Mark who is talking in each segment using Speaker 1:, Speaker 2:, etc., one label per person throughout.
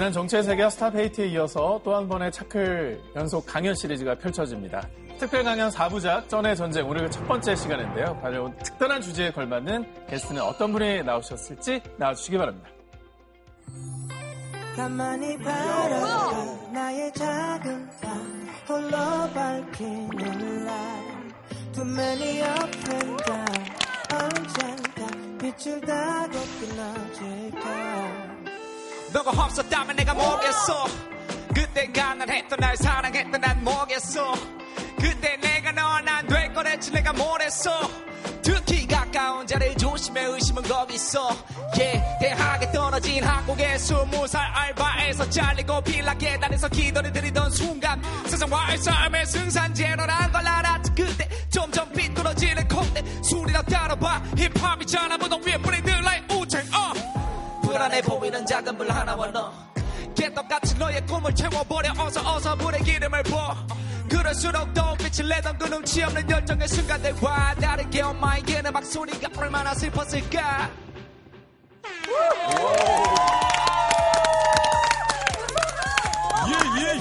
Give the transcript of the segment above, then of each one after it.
Speaker 1: 지난 정치의 세계 스타페이트에 이어서 또 한 번의 차클 연속 강연 시리즈가 펼쳐집니다. 특별 강연 4부작 전의 전쟁 오늘 첫 번째 시간인데요. 바로 특별한 주제에 걸맞는 게스트는 어떤 분이 나오셨을지 나와주시기 바랍니다. 가만히 바라봐 나의 작은 방 홀로 밝히는 날 Too many up and down 언젠가 빛을 다고 끊어질까 너가 없었다면 내가 뭐겠어? 그때 가난했던 날 사랑했던 난 뭐겠어? 그때 내가 너와 난될 거랬지 내가 뭘 했어? 특히 가까운 자를 조심해 의심은 겁 있어. yeah, 대학에 떨어진 한국의 스무 살 알바에서 잘리고 빌라 계단에서 기도를 드리던 순간 세상과의 삶의 승산제로란 걸 알았지. 그때 점점 삐뚤어지는 콧대 술이나 따라봐. 힙합이잖아. 무덤 위에 뿌리 들라의 우창 어. 불안해 보이는 작은 불 하나와 너. 개떡같이 너의 꿈을 채워버려. 어서 어서 불의 기름을 부어. 그럴수록 더 빛을 내던 그 눈치 없는 열정의 순간들과 다르게 엄마에게는 막 소리가 얼마나 슬펐을까.
Speaker 2: 예예예. 예, 예,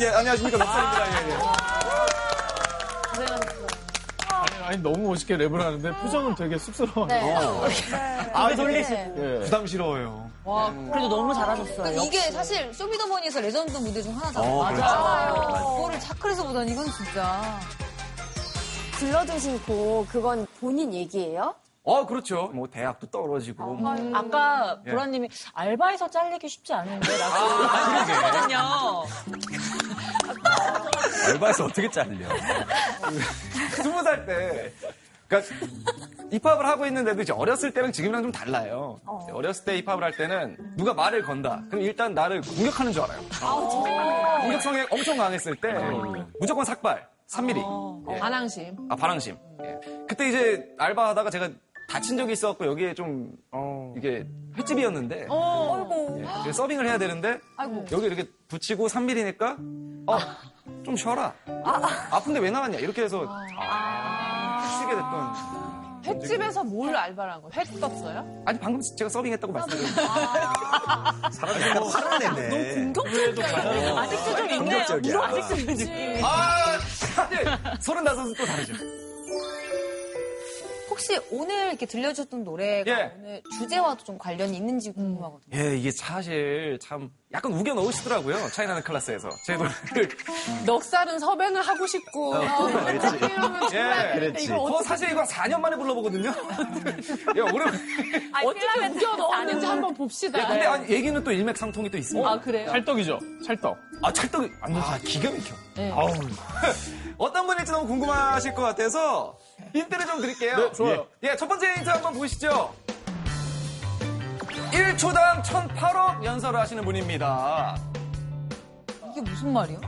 Speaker 2: 예. 예, 안녕하십니까. 넉살입니다. 예, 예.
Speaker 1: 아니 너무 멋있게 랩을 하는데 표정은 되게 쑥스러워요. 네. 어.
Speaker 2: 아, 돌리시고. 네. 부담스러워요.
Speaker 3: 와, 그래도 너무 잘하셨어요.
Speaker 4: 이게 사실 쇼미더머니에서 레전드 무대 중 하나잖아요. 어, 맞아요. 그렇죠. 그거를 차크에서 보다니 이건 진짜.
Speaker 5: 불러주신 곡, 그건 본인 얘기예요?
Speaker 2: 어, 그렇죠. 뭐, 대학도 떨어지고. 뭐.
Speaker 3: 음. 아까 예. 보라님이 알바에서 잘리기 쉽지 않은데, 라고 아, 하셨거든요.
Speaker 2: 알바에서 어떻게 잘려? 스무 살 때. 그러니까 힙합을 하고 있는데도 이제 어렸을 때랑 지금이랑 좀 달라요. 어. 렸을때 힙합을 할 때는 누가 말을 건다. 그럼 일단 나를 공격하는 줄 알아요. 아, 공격성이 엄청 강했을 때 음. 무조건 삭발, 3mm. 어.
Speaker 3: 예. 반항심.
Speaker 2: 아, 반항심. 예. 그때 이제 알바하다가 제가 다친 적이 있어갖고 여기에 좀 어. 이게 횟집이었는데 어. 예, 서빙을 해야 되는데 아이고. 여기 이렇게 붙이고 3mm니까 어, 좀 쉬어라. 아. 픈데왜 나왔냐 이렇게 해서 아. 쉬게 됐던
Speaker 3: 횟집에서 뭘 알바를 한 거예요? 회 떴어요?
Speaker 2: 아니 방금 제가 서빙했다고 말씀드렸는데 아. 사람이 약간 화를 내네
Speaker 3: 너무 공격적이야 아직도 좀 있네요 아직도 느낌이 아
Speaker 2: 서른다섯은 또 다르죠
Speaker 4: 혹시 오늘 이렇게 들려주셨던 노래가 예. 오늘 주제와도 좀 관련이 있는지 궁금하거든요.
Speaker 2: 예, 이게 사실 참 약간 우겨 넣으시더라고요. 차이나는 클래스에서. 제 노래를.
Speaker 3: 넉살은 섭외는 하고 싶고. 어, 어, 그랬지.
Speaker 2: 예, 그랬지. 어, 사실 이거 4년 만에 불러보거든요. 야, 오래.
Speaker 3: 어떻게 우겨 넣었는지 한번 봅시다.
Speaker 2: 야, 근데 아니, 얘기는 또 일맥상통이 또 있습니다.
Speaker 3: 아, 그래요?
Speaker 1: 찰떡이죠. 찰떡.
Speaker 2: 아, 찰떡이. 아, 기가 막혀. 네. 어떤 분일지 너무 궁금하실 것 같아서 힌트를 좀 드릴게요.
Speaker 1: 네, 좋아요.
Speaker 2: 예, 예 첫 번째 힌트 한번 보시죠. 1초당 1,008억 연설을 하시는 분입니다.
Speaker 3: 이게 무슨 말이야?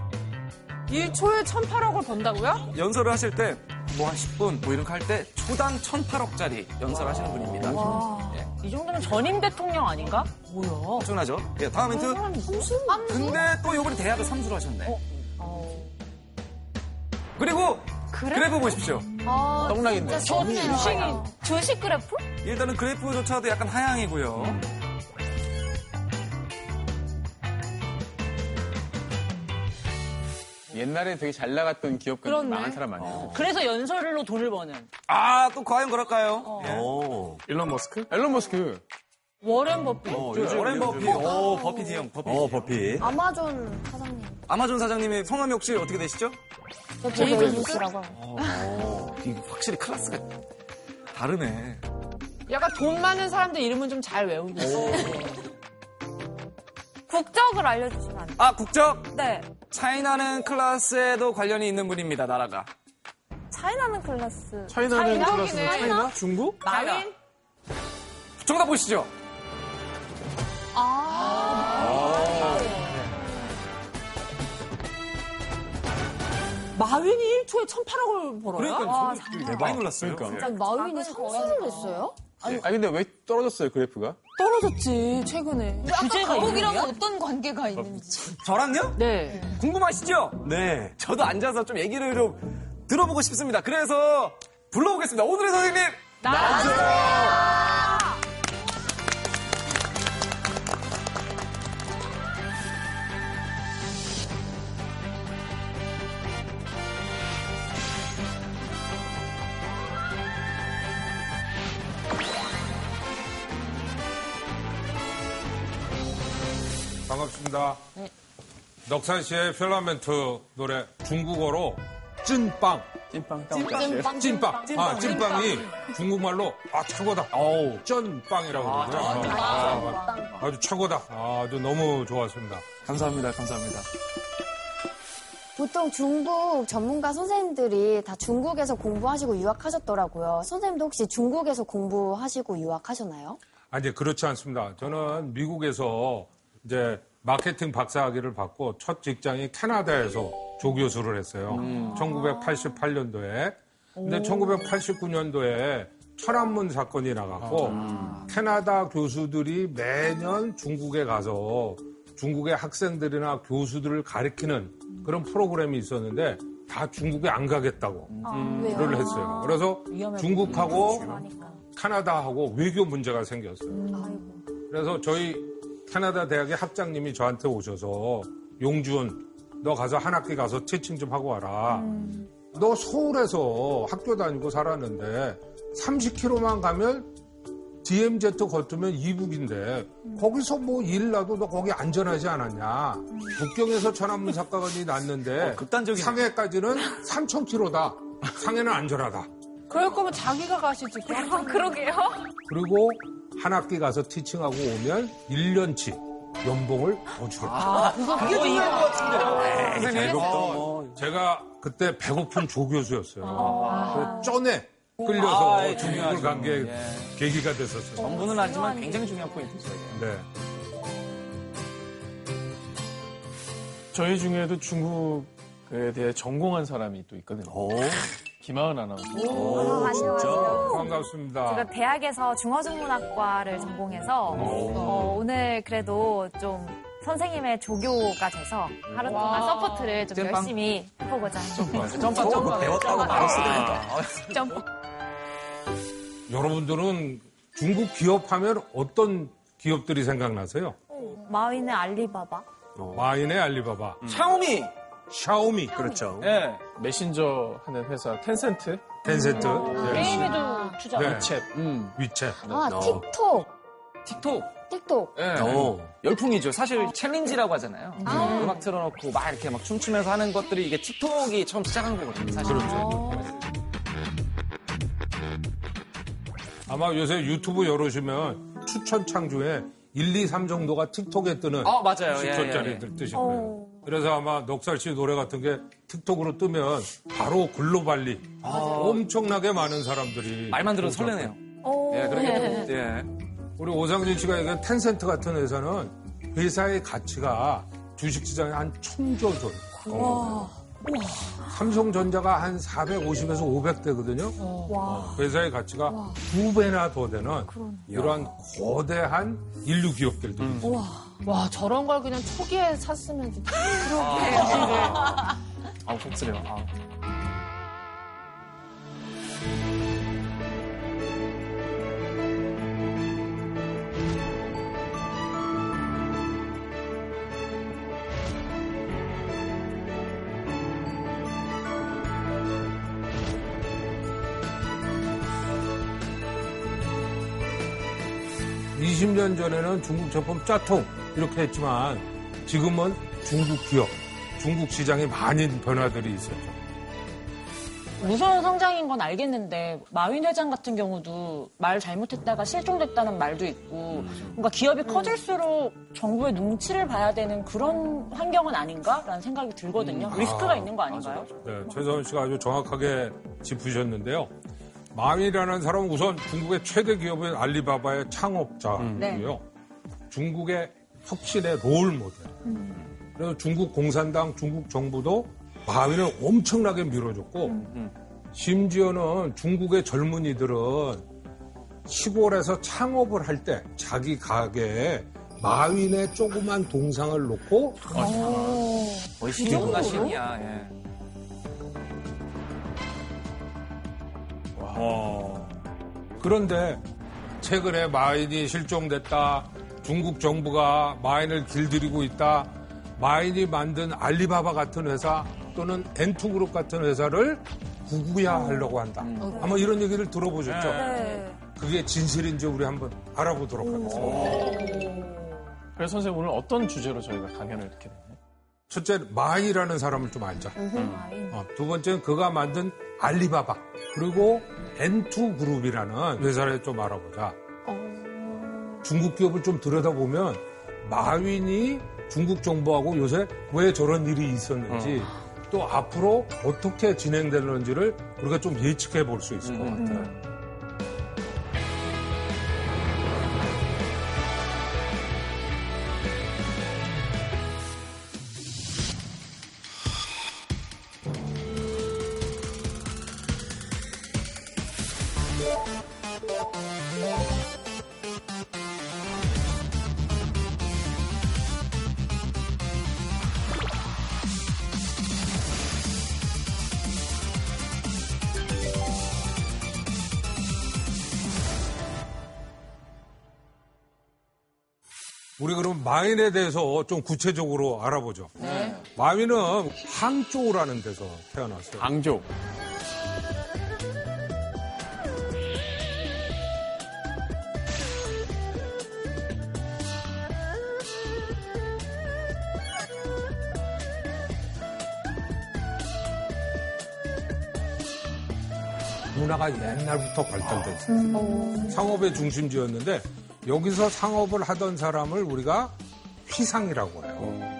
Speaker 3: 1초에 1,008억을 번다고요?
Speaker 2: 연설을 하실 때 뭐 한 10분 뭐 이런 거 할 때 초당 1,008억짜리 연설하시는 분입니다.
Speaker 3: 예. 이 정도면 전임 대통령 아닌가? 뭐야?
Speaker 2: 엄청나죠? 예, 다음 힌트. 무슨? 근데 또 요번에 대학을 삼수로 하셨네. 어. 어. 그리고 그래프, 그래프 보십시오.
Speaker 1: 아, 떡락인데.
Speaker 3: 주식이 주식 그래프?
Speaker 2: 일단은 그래프조차도 약간 하향이고요.
Speaker 1: 옛날에 되게 잘 나갔던 기업가 망한 사람 아니에요. 어.
Speaker 3: 그래서 연설로 돈을 버는.
Speaker 2: 아, 또 과연 그럴까요? 어.
Speaker 1: 예. 일론 머스크? 일론 머스크.
Speaker 3: 워렌 버핏. 어,
Speaker 2: 워렌 버핏. 오, 버핏이 형, 버핏. 어,
Speaker 5: 버핏. 아마존 사장님.
Speaker 2: 아마존 사장님의 성함이 혹시 어떻게 되시죠?
Speaker 5: 저 베이조스라고. 어,
Speaker 2: 어, 확실히 클래스가 다르네.
Speaker 3: 약간 돈 많은 사람들 이름은 좀 잘 외우고 있어.
Speaker 5: 국적을 알려주시면 안 돼요?
Speaker 2: 아, 국적?
Speaker 5: 네.
Speaker 2: 차이나는 클래스에도 관련이 있는 분입니다, 나라가.
Speaker 5: 차이나는 클래스.
Speaker 1: 차이나는 클래스. 차이나? 중국?
Speaker 3: 마윈?
Speaker 2: 정답 보시죠.
Speaker 3: 마윈이 1초에 1,008억을 벌어요?
Speaker 2: 그러니까 와, 저도 많이 놀랐어요.
Speaker 5: 그러니까. 진짜 마윈이 상승을 했어요?
Speaker 1: 아니, 아니, 근데 왜 떨어졌어요, 그래프가?
Speaker 3: 떨어졌지, 최근에.
Speaker 4: 주제가 거북이랑 어떤 관계가 있는지.
Speaker 2: 저랑요?
Speaker 3: 네.
Speaker 2: 궁금하시죠? 네. 저도 앉아서 좀 얘기를 좀 들어보고 싶습니다. 그래서 불러보겠습니다. 오늘의 선생님!
Speaker 3: 나와주세요!
Speaker 6: 반갑습니다. 넉산 씨의 필라멘트 노래 중국어로 찐빵.
Speaker 2: 찐빵
Speaker 5: 찐빵.
Speaker 6: 찐빵. 아, 찐빵이 중국말로 아, 최고다.
Speaker 2: 어우.
Speaker 6: 쩐빵이라고 그러고요. 아, 아, 주 최고다. 아, 아주 너무 좋았습니다.
Speaker 2: 감사합니다. 감사합니다.
Speaker 5: 보통 중국 전문가 선생님들이 다 중국에서 공부하시고 유학하셨더라고요. 선생님도 혹시 중국에서 공부하시고 유학하셨나요?
Speaker 6: 아, 이제 그렇지 않습니다. 저는 미국에서 이제 마케팅 박사학위를 받고 첫 직장이 캐나다에서 조교수를 했어요. 1988년도에. 근데 1989년도에 천안문 사건이 나갔고 캐나다 교수들이 매년 중국에 가서 중국의 학생들이나 교수들을 가리키는 그런 프로그램이 있었는데 다 중국에 안 가겠다고 를 했어요. 그래서 중국하고 캐나다하고 외교 문제가 생겼어요. 그래서 저희 캐나다 대학의 학장님이 저한테 오셔서 용준 너 가서 한 학기 가서 티칭 좀 하고 와라. 너 서울에서 학교 다니고 살았는데 30km만 가면 DMZ 거두면 이북인데 거기서 뭐 일 나도 너 거기 안전하지 않았냐. 북경에서 천안문 사건이 났는데
Speaker 2: 어, 극단적이네.
Speaker 6: 상해까지는 3,000km다. 상해는 안전하다.
Speaker 7: 그럴 거면 자기가 가시지.
Speaker 5: 아, 그러게요.
Speaker 6: 그리고 한 학기 가서 티칭하고 오면 1년치 연봉을 더 주겠다.
Speaker 2: 그게 중요한 것 같은데요. 선생님.
Speaker 6: 어, 제가 그때 배고픈 조 교수였어요. 그 쩐에 끌려서
Speaker 2: 아, 예,
Speaker 6: 중국을
Speaker 2: 중요하죠.
Speaker 6: 간게
Speaker 2: 예.
Speaker 6: 계기가 됐었어요.
Speaker 2: 정부는 아니지만 굉장히 중요한 포인트죠. 이게.
Speaker 6: 네.
Speaker 8: 저희 중에도 중국에 대해 전공한 사람이 또 있거든요. 김하은 아나운서.
Speaker 5: 안녕하세요.
Speaker 6: 반갑습니다.
Speaker 9: 제가 대학에서 중어중문학과를 전공해서 어, 오늘 그래도 좀 선생님의 조교가 돼서 하루 동안 서포트를 좀
Speaker 2: 찐빵.
Speaker 9: 열심히 해보고자 합니다.
Speaker 2: 점프 점프 배웠다고 말을 쓰니까.
Speaker 9: 점프.
Speaker 6: 여러분들은 중국 기업 하면 어떤 기업들이 생각나세요?
Speaker 9: 마윈의 알리바바.
Speaker 6: 마윈의 알리바바,
Speaker 2: 샤오미.
Speaker 6: 샤오미,
Speaker 8: 그렇죠.
Speaker 2: 예.
Speaker 8: 메신저 하는 회사 텐센트,
Speaker 6: 텐센트, 네.
Speaker 3: 게임에도 투자.
Speaker 6: 네.
Speaker 8: 챗.
Speaker 2: 음.
Speaker 6: 위챗.
Speaker 5: 아, 틱톡.
Speaker 2: 틱톡.
Speaker 5: 틱톡.
Speaker 2: 예. 열풍이죠. 사실 챌린지라고 하잖아요. 음악 틀어놓고 막 이렇게 막 춤추면서 하는 것들이 이게 틱톡이 처음 시작한 거거든요. 사실.
Speaker 6: 아마 요새 유튜브 열으시면 추천창 중에 1, 2, 3 정도가 틱톡에 뜨는
Speaker 2: 아, 맞아요. 예,
Speaker 6: 10초짜리들
Speaker 2: 예, 예.
Speaker 6: 뜨실 거예요. 그래서 아마 넉살 씨 노래 같은 게 틱톡으로 뜨면 바로 글로벌리. 엄청나게 많은 사람들이
Speaker 2: 말만 들어도 설레네요. 예, 그렇게. 또, 예.
Speaker 6: 우리 오상진 씨가 얘기한 텐센트 같은 회사는 회사의 가치가 주식시장에 한 천조 돈. 삼성전자가 한 450에서 500대거든요. 회사의 가치가 두 배나 더 되는 이러한 거대한 인류 기업들도 있어요.
Speaker 7: 와, 저런 걸 그냥 초기에 샀으면 진짜.
Speaker 2: 아우, 속쓰려요. 아우.
Speaker 6: 이십 년 전에는 중국 제품 짜통 이렇게 했지만 지금은 중국 기업, 중국 시장에 많은 변화들이 있었죠.
Speaker 3: 무서운 성장인 건 알겠는데 마윈 회장 같은 경우도 말 잘못했다가 실종됐다는 말도 있고 뭔가 기업이 커질수록 정부의 눈치를 봐야 되는 그런 환경은 아닌가라는 생각이 들거든요. 리스크가 있는 거 아닌가요?
Speaker 6: 네, 최서원 씨가 아주 정확하게 짚으셨는데요. 마윈이라는 사람은 우선 중국의 최대 기업인 알리바바의 창업자고요.
Speaker 3: 네.
Speaker 6: 중국의 혁신의 롤 모델. 그래서 중국 공산당, 중국 정부도 마윈을 엄청나게 밀어줬고 심지어는 중국의 젊은이들은 시골에서 창업을 할 때 자기 가게에 마윈의 조그만 동상을 놓고
Speaker 2: 거의 신이구나, 신이야. 예.
Speaker 6: 그런데 최근에 마인이 실종됐다. 중국 정부가 마인을 길들이고 있다. 마인이 만든 알리바바 같은 회사 또는 엔투그룹 같은 회사를 구구야하려고 한다. 아마 이런 얘기를 들어보셨죠? 그게 진실인지 우리 한번 알아보도록 하겠습니다.
Speaker 8: 그래서 선생님 오늘 어떤 주제로 저희가 강연을 이렇게 됐나요?
Speaker 6: 첫째 마이라는 사람을 좀 알자. 어, 두 번째는 그가 만든 알리바바 그리고 N2 그룹이라는 회사를 좀 알아보자. 중국 기업을 좀 들여다보면 마윈이 중국 정부하고 요새 왜 저런 일이 있었는지 또 앞으로 어떻게 진행되는지를 우리가 좀 예측해 볼 수 있을 것 같아요. 우리 그럼 마윈에 대해서 좀 구체적으로 알아보죠. 마윈은 항저우라는 데서 태어났어요.
Speaker 8: 앙조.
Speaker 6: 문화가 옛날부터 발달돼 있어요. 상업의 중심지였는데 여기서 상업을 하던 사람을 우리가 휘상이라고 해요.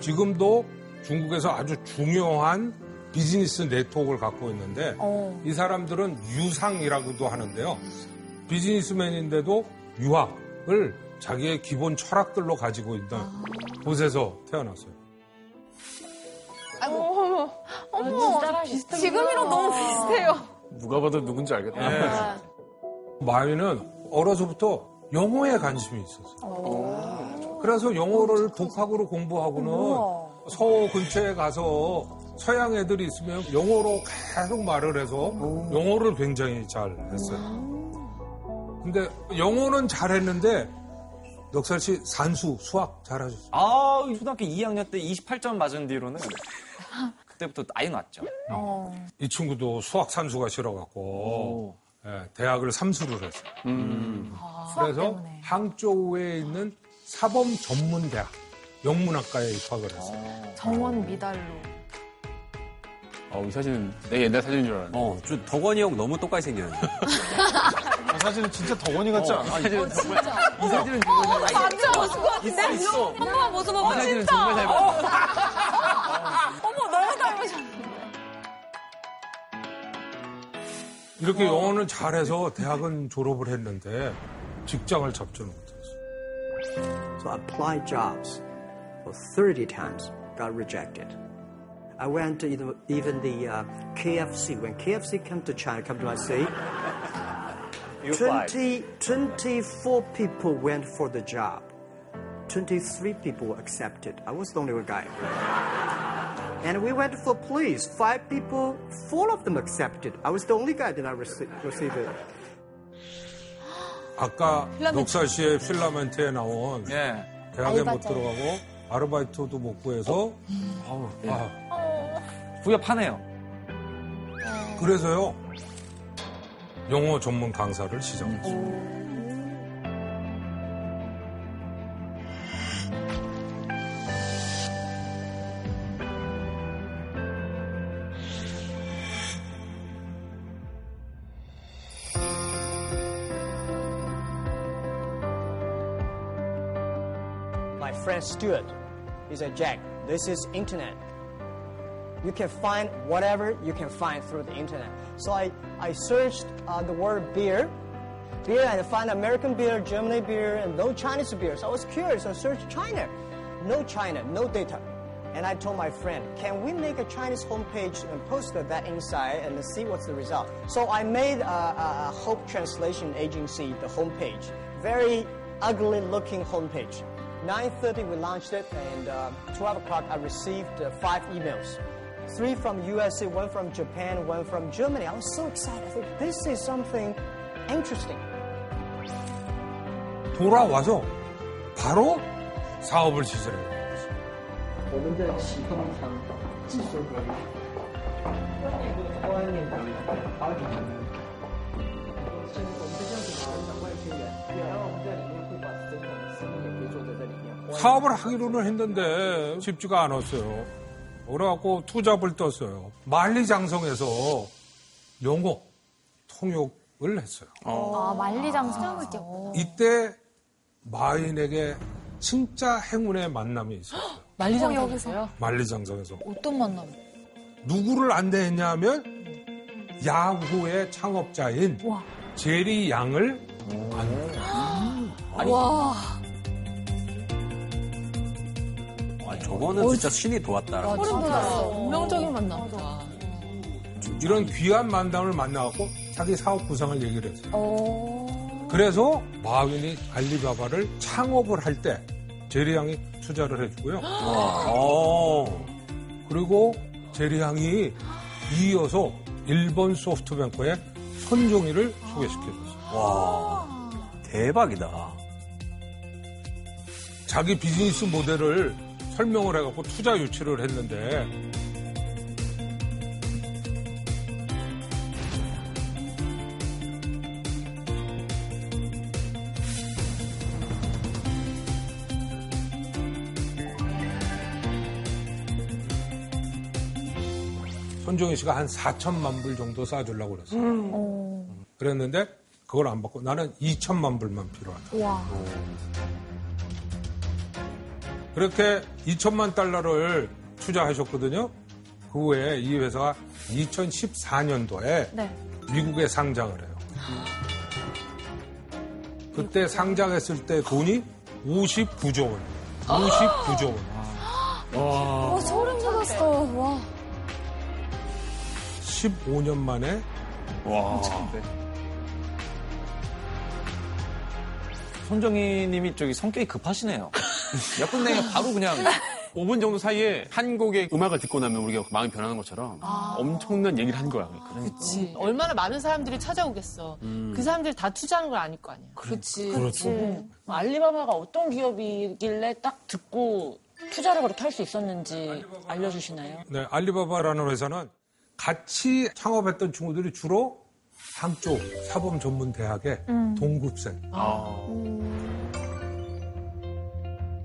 Speaker 6: 지금도 중국에서 아주 중요한 비즈니스 네트워크를 갖고 있는데 이 사람들은 유상이라고도 하는데요. 비즈니스맨인데도 유학을 자기의 기본 철학들로 가지고 있던 곳에서 태어났어요.
Speaker 7: 어머,
Speaker 9: 지금이랑 너무 비슷해요.
Speaker 8: 누가 봐도 누군지 알겠다.
Speaker 6: 마윈은 어려서부터 영어에 관심이 있었어요. 그래서 영어를 독학으로 공부하고는 서호 근처에 가서 서양 애들이 있으면 영어로 계속 말을 해서 영어를 굉장히 잘 했어요. 근데 영어는 잘했는데 넉살 씨 산수, 수학 잘하셨어요.
Speaker 2: 아, 초등학교 2학년 때 28점 맞은 뒤로는 그때부터 아예 놨죠.
Speaker 6: 이 친구도 수학 산수가 싫어갖고 예, 대학을 삼수를 했어요. 그래서
Speaker 9: 때문에.
Speaker 6: 항저우에 있는 사범 전문 대학 영문학과에 입학을 했어요.
Speaker 7: 정원 미달로.
Speaker 8: 어, 이 사진은 내 옛날 사진인 줄 알았네.
Speaker 10: 어, 저 덕원이 형 너무 똑같이 생겼는데.
Speaker 8: 이 사진은 진짜 덕원이 같지 않아?
Speaker 10: 이 사진은 정말, 이 사진은 정말 잘
Speaker 4: 진짜 멋있을 것 같은데?
Speaker 10: 있어, 있어.
Speaker 4: 한 번만 벗어봐봐.
Speaker 10: 이 사진은 정말 잘 봤어.
Speaker 6: 이렇게 영어는 잘해서 대학은 졸업을 했는데 직장을 잡지는 못했어요.
Speaker 11: So I applied jobs for 30 times, got rejected. I went to even, even the uh, KFC. When KFC came to China, come to my city, 20, 24 people went for the job. 23 people accepted. I was the only one guy. And we went for police. Five people, four of them accepted. I was the only guy that I received, received it.
Speaker 6: 아까 넉살 씨의 필라멘트에 나온
Speaker 2: 예.
Speaker 6: 대학에 못. 들어가고 아르바이트도 못 구해서
Speaker 2: 예.
Speaker 6: 아,
Speaker 2: 부여파네요.
Speaker 6: 그래서요 영어 전문 강사를 시작했어요.
Speaker 11: Stuart. He said, Jack, this is internet. You can find whatever you can find through the internet. So I, I searched uh, the word beer, beer, and I found American beer, Germany beer, and no Chinese beer. So I was curious. I searched China. No China, no data. And I told my friend, can we make a Chinese homepage and post that inside and see what's the result? So I made a, a Hope Translation Agency the homepage. Very ugly looking homepage. 9.30 we launched it and uh, 12 o'clock I received uh, five emails. Three from USA, one from Japan, one from Germany. I was so excited. I thought this is something interesting.
Speaker 6: 돌아와서 바로 사업을 시작해요.
Speaker 11: 我们的启动厂技术革命。关 欢迎的好几个。是我们在这样子成长外星人，然后我们在里面
Speaker 6: 사업을 하기로는 했는데 쉽지가 않았어요. 그래갖고 투잡을 떴어요. 만리장성에서 영어 통역을 했어요.
Speaker 9: 아, 만리장성.
Speaker 6: 이때 마윈에게 진짜 행운의 만남이 있었어요.
Speaker 4: 만리장성에서요?
Speaker 6: 만리장성에서.
Speaker 4: 어떤 만남?
Speaker 6: 누구를 안대했냐 하면 야후의 창업자인 제리 양을 안대.
Speaker 4: 와.
Speaker 10: 아, 저거는 진짜 신이 도왔다.
Speaker 4: 소름 돋았어. 운명적인 만남이다.
Speaker 6: 이런 귀한 만남을 만나갖고 자기 사업 구상을 얘기를 했어요. 그래서 마윈이 알리바바를 창업을 할 때 제리 양이 투자를 해주고요.
Speaker 10: 어.
Speaker 6: 그리고 제리 양이 이어서 일본 소프트뱅크의 손종이를 소개시켜줬어요.
Speaker 10: 와. 대박이다.
Speaker 6: 자기 비즈니스 모델을 설명을 해갖고 투자 유치를 했는데 손정희 씨가 한 4천만 불 정도 쏴주려고 그랬어요.
Speaker 9: 음.
Speaker 6: 그랬는데 그걸 안 받고 나는 2천만 불만 필요하다.
Speaker 9: 와.
Speaker 6: 그렇게 2천만 달러를 투자하셨거든요. 그 후에 이 회사가 2014년도에
Speaker 9: 네.
Speaker 6: 미국에 상장을 해요. 그때 상장했을 때 돈이 59조 원. 59조 원.
Speaker 5: 어, 소름 돋았어. 와.
Speaker 6: 15년 만에
Speaker 8: 와.
Speaker 2: 손정희 님이 저기 성격이 급하시네요. 몇 분 내에 바로 그냥
Speaker 8: 5분 정도 사이에 한 곡의 음악을 듣고 나면 우리가 마음이 변하는 것처럼 엄청난 얘기를 한 거야.
Speaker 4: 그치. 얼마나 많은 사람들이 찾아오겠어. 그 사람들이 다 투자하는 걸 아닐 거 아니야.
Speaker 3: 그렇지.
Speaker 6: 그렇죠.
Speaker 3: 음. 알리바바가 어떤 기업이길래 딱 듣고 투자를 그렇게 할 수 있었는지 알려주시나요?
Speaker 6: 네, 알리바바라는 회사는 같이 창업했던 친구들이 주로 한쪽 사범 전문 대학의 동급생.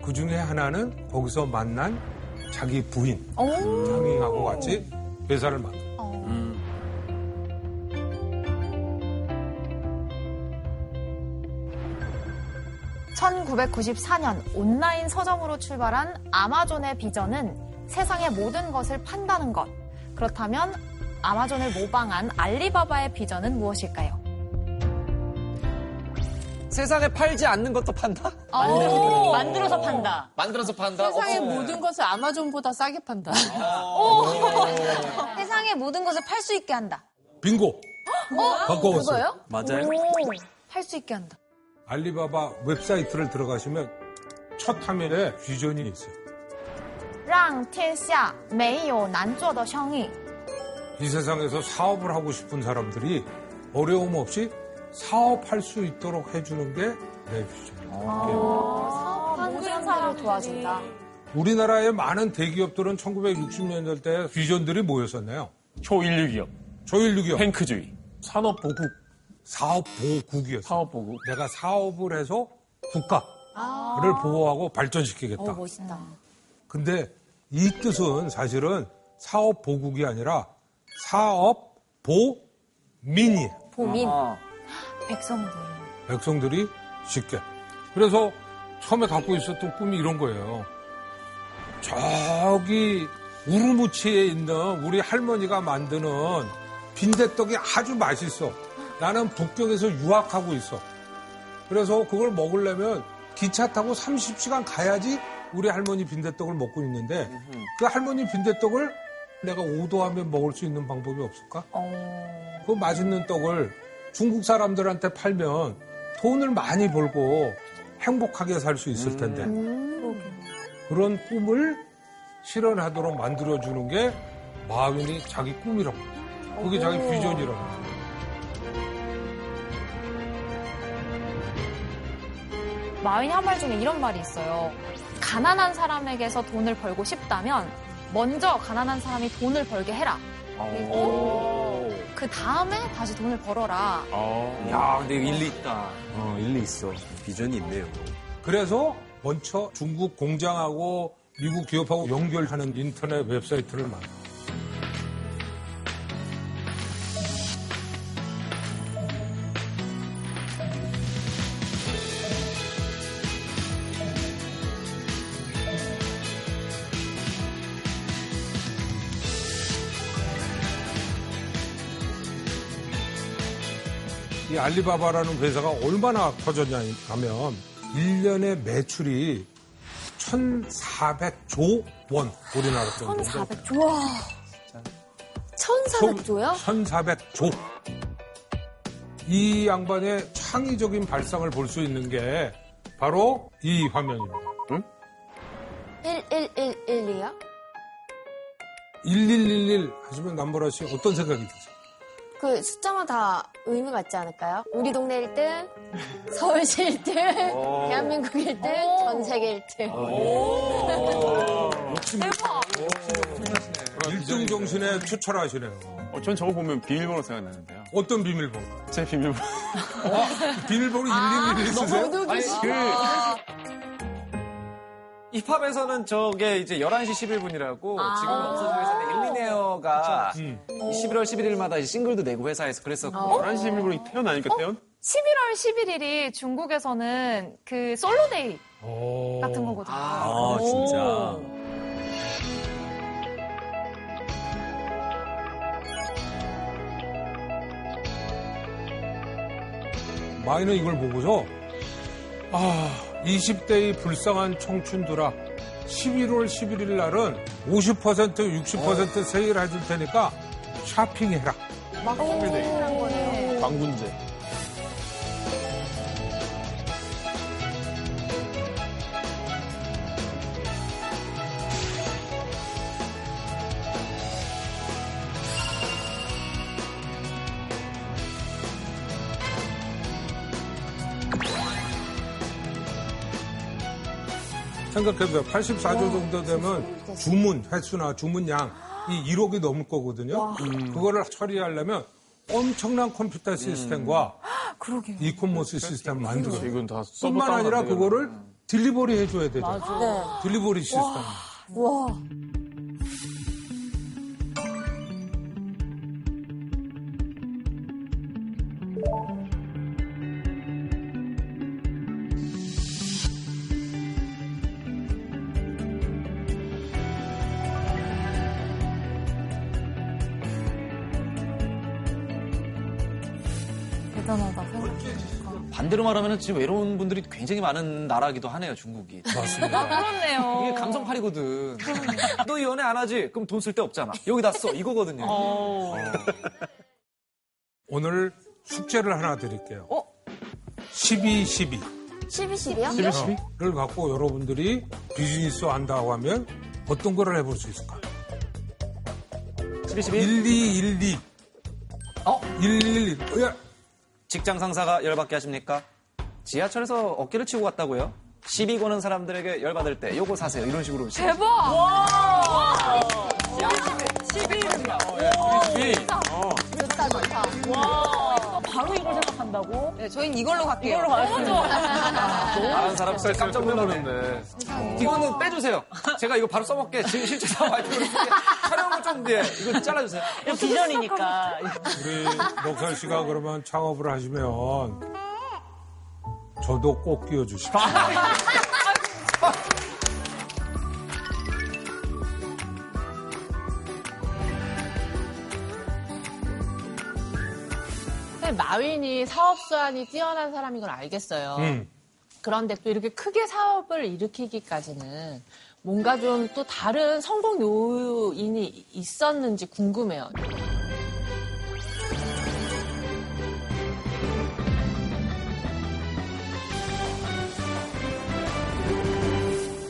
Speaker 6: 그 중에 하나는 거기서 만난 자기 부인 장인하고 같이 회사를 만나.
Speaker 9: 1994년 온라인 서점으로 출발한 아마존의 비전은 세상의 모든 것을 판다는 것. 그렇다면 아마존을 모방한 알리바바의 비전은 무엇일까요?
Speaker 2: 세상에 팔지 않는 것도 판다?
Speaker 3: 만들어서, 만들어서 판다.
Speaker 2: 만들어서 판다?
Speaker 4: 세상의
Speaker 2: 어.
Speaker 4: 모든 것을 아마존보다 싸게 판다. 세상의 모든 것을 팔 수 있게 한다.
Speaker 6: 빙고! 바꿔왔어요.
Speaker 10: 맞아요.
Speaker 4: 팔 수 있게 한다.
Speaker 6: 알리바바 웹사이트를 들어가시면 첫 화면에 비전이 있어요.
Speaker 9: 让天下没有难做的生意.
Speaker 6: 이 세상에서 사업을 하고 싶은 사람들이 어려움 없이 사업할 수 있도록 해주는 게 내 비전이에요.
Speaker 5: 사업하는 사람들을 도와준다.
Speaker 6: 우리나라의 많은 대기업들은 1960년대 비전들이 뭐였었나요?
Speaker 8: 초인류 기업,
Speaker 6: 조일류 기업,
Speaker 8: 탱크주의, 산업보국,
Speaker 6: 사업보국이었어요.
Speaker 8: 사업보국.
Speaker 6: 내가 사업을 해서 국가를 보호하고 발전시키겠다.
Speaker 5: 어, 멋있다.
Speaker 6: 근데 이 뜻은 사실은 사업보국이 아니라 사업보민이에요.
Speaker 5: 보민.
Speaker 9: 백성들.
Speaker 6: 백성들이 쉽게. 그래서 처음에 갖고 있었던 꿈이 이런 거예요. 저기 우르무치에 있는 우리 할머니가 만드는 빈대떡이 아주 맛있어. 나는 북경에서 유학하고 있어. 그래서 그걸 먹으려면 기차 타고 30시간 가야지 우리 할머니 빈대떡을 먹고 있는데 그 할머니 빈대떡을 내가 오도하면 먹을 수 있는 방법이 없을까? 그 맛있는 떡을 중국 사람들한테 팔면 돈을 많이 벌고 행복하게 살 수 있을 텐데. 그런 꿈을 실현하도록 만들어주는 게 마윈이 자기 꿈이라고. 그게 자기 비전이라고.
Speaker 9: 마윈이 한 말 중에 이런 말이 있어요. 가난한 사람에게서 돈을 벌고 싶다면 먼저 가난한 사람이 돈을 벌게 해라. 그리고 그 다음에 다시 돈을 벌어라.
Speaker 10: 야, 근데 일리 있다. 어, 일리 있어. 비전이 있네요.
Speaker 6: 그래서 먼저 중국 공장하고 미국 기업하고 연결하는 인터넷 웹사이트를 만들어. 알리바바라는 회사가 얼마나 커졌냐 하면 1년에 매출이 1,400조 원 우리나라 돈.
Speaker 5: 1,400조. 와. 1,400조요?
Speaker 6: 1,400조. 이 양반의 창의적인 발상을 볼 수 있는 게 바로 이 화면입니다.
Speaker 5: 1111이요?
Speaker 6: 1111 하시면 남보라 씨 어떤 생각이 드세요?
Speaker 5: 그 숫자만 다 의미가 있지 않을까요? 우리 동네 1등, 서울시 1등, 대한민국 1등, 전 세계 1등.
Speaker 6: 대박! 1등 정신에 추철하시네요.
Speaker 8: 어, 전 저거 보면 비밀번호 생각나는데요.
Speaker 6: 어떤 비밀번호?
Speaker 8: 제 비밀번호.
Speaker 6: 비밀번호
Speaker 5: 아,
Speaker 6: 111 쓰세요?
Speaker 2: 아니, 그, 힙합에서는 저게 이제 11시 11분이라고 지금은 없어진 회사인데 일리네어가
Speaker 6: 음.
Speaker 2: 11월 11일마다 싱글도 내고 회사에서 그랬었고
Speaker 8: 11시 11분이 태연 아니까 태연?
Speaker 9: 11월 11일이 중국에서는 그 솔로데이
Speaker 6: 오.
Speaker 9: 같은 거거든요.
Speaker 10: 아, 진짜.
Speaker 6: 마이는 이걸 보고서 아 20대의 불쌍한 청춘들아 11월 11일 날은 50% 60% 세일 해줄 테니까 쇼핑해라.
Speaker 9: 막 거네요.
Speaker 8: 광군제.
Speaker 6: 생각해보세요. 84조 정도 되면 주문 횟수나 주문량 이 1억이 넘을 거거든요. 음. 그거를 처리하려면 엄청난 컴퓨터 시스템과
Speaker 9: 그러게요.
Speaker 6: 이코머스 시스템을 만들어요.
Speaker 8: 이건 다
Speaker 6: 뿐만 아니라 그거를 delivery 해줘야.
Speaker 5: 네.
Speaker 6: delivery 시스템.
Speaker 5: 와.
Speaker 9: 대
Speaker 2: 반대로 말하면 지금 외로운 분들이 굉장히 많은 나라기도 하네요 중국이.
Speaker 6: 맞습니다.
Speaker 9: 그렇네요.
Speaker 2: 이게 감성팔이거든. 너 연애 안 하지? 그럼 돈 쓸 데 없잖아. 여기다 써 이거거든요.
Speaker 6: 오늘 숙제를 하나 드릴게요.
Speaker 9: 어?
Speaker 6: 12, 12.
Speaker 5: 12, 12요?
Speaker 6: 를 갖고 여러분들이 비즈니스 한다고 하면 어떤 거를 해볼 수 있을까요?
Speaker 2: 12, 12.
Speaker 6: 12, 12.
Speaker 2: 어?
Speaker 6: 111. 야,
Speaker 2: 직장 상사가 열받게 하십니까? 지하철에서 어깨를 치고 갔다고요? 시비 거는 사람들에게 열받을 때 요거 사세요. 이런 식으로.
Speaker 9: 대박!
Speaker 2: 와!
Speaker 3: 11.
Speaker 5: 좋다, 좋다.
Speaker 3: 와. 바로 이걸 생각 한다고?
Speaker 4: 네, 저희는 이걸로 갈게요.
Speaker 3: 이걸로 가겠습니다.
Speaker 2: 다른 사람 진짜 깜짝 놀라는데. 이거는 빼주세요. 제가 이거 바로 써먹게. 지금 실제 와이프로 촬영을 좀, 예, 이거 잘라주세요.
Speaker 3: 이거 비전이니까.
Speaker 6: 우리 녹살 씨가 그러면 창업을 하시면 저도 꼭 끼워주십시오.
Speaker 12: 사실 마윈이 사업 수완이 뛰어난 사람인 걸 알겠어요.
Speaker 6: 음.
Speaker 12: 그런데 또 이렇게 크게 사업을 일으키기까지는 뭔가 좀 또 다른 성공 요인이 있었는지 궁금해요.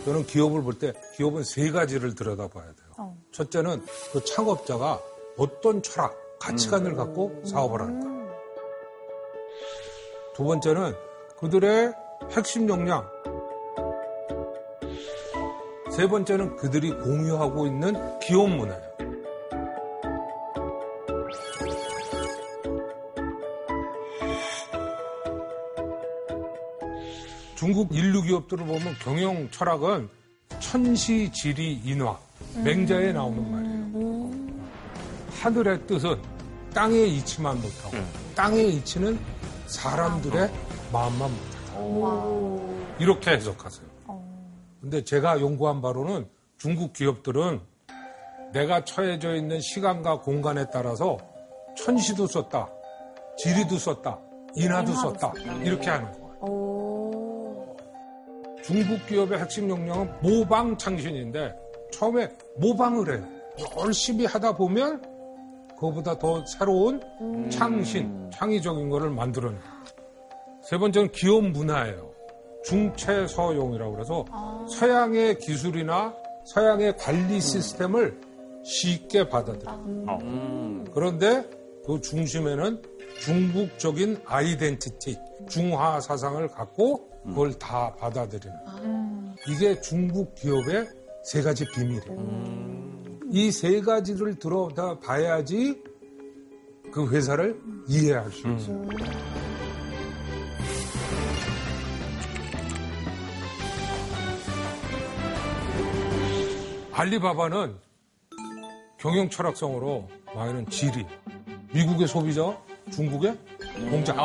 Speaker 6: 저는 기업을 볼 때 기업은 세 가지를 들여다봐야 돼요. 첫째는 그 창업자가 어떤 철학, 가치관을 갖고 사업을 하는가. 두 번째는 그들의 핵심 역량. 세 번째는 그들이 공유하고 있는 기업 문화예요. 중국 인류 기업들을 보면 경영 철학은 천시 지리 인화, 맹자에 음. 나오는 말이에요. 하늘의 뜻은 땅의 이치만 못하고 음. 땅의 이치는 사람들의 마음만 못하다. 이렇게 해석하세요. 근데 제가 연구한 바로는 중국 기업들은 내가 처해져 있는 시간과 공간에 따라서 천시도 썼다, 지리도 썼다, 인하도 썼다 이렇게 하는 거예요. 중국 기업의 핵심 역량은 모방 창신인데 처음에 모방을 해요. 열심히 하다 보면 그거보다 더 새로운 창신, 창의적인 거를 만들어내요. 세 번째는 기업 문화예요. 중체서용이라고 그래서 서양의 기술이나 서양의 관리 시스템을 쉽게 받아들여요. 그런데 그 중심에는 중국적인 아이덴티티, 중화 사상을 갖고 그걸 다 받아들이는. 이게 중국 기업의 세 가지 비밀이에요. 이 세 가지를 들어다 봐야지 그 회사를 이해할 수 있어요. 알리바바는 경영 철학성으로 마이는 지리, 미국의 소비자, 중국의 공장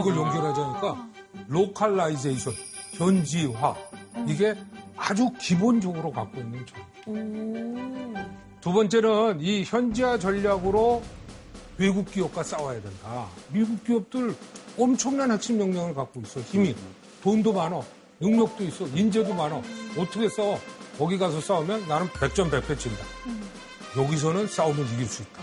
Speaker 6: 이걸 연결하자니까 localization, 현지화 이게 아주 기본적으로 갖고 있는 점. 두 번째는 이 현지화 전략으로 외국 기업과 싸워야 된다. 미국 기업들 엄청난 핵심 역량을 갖고 있어. 힘이. 돈도 많어. 능력도 있어. 인재도 많어. 어떻게 싸워? 거기 가서 싸우면 나는 100전 100패 친다. 여기서는 싸우면 이길 수 있다.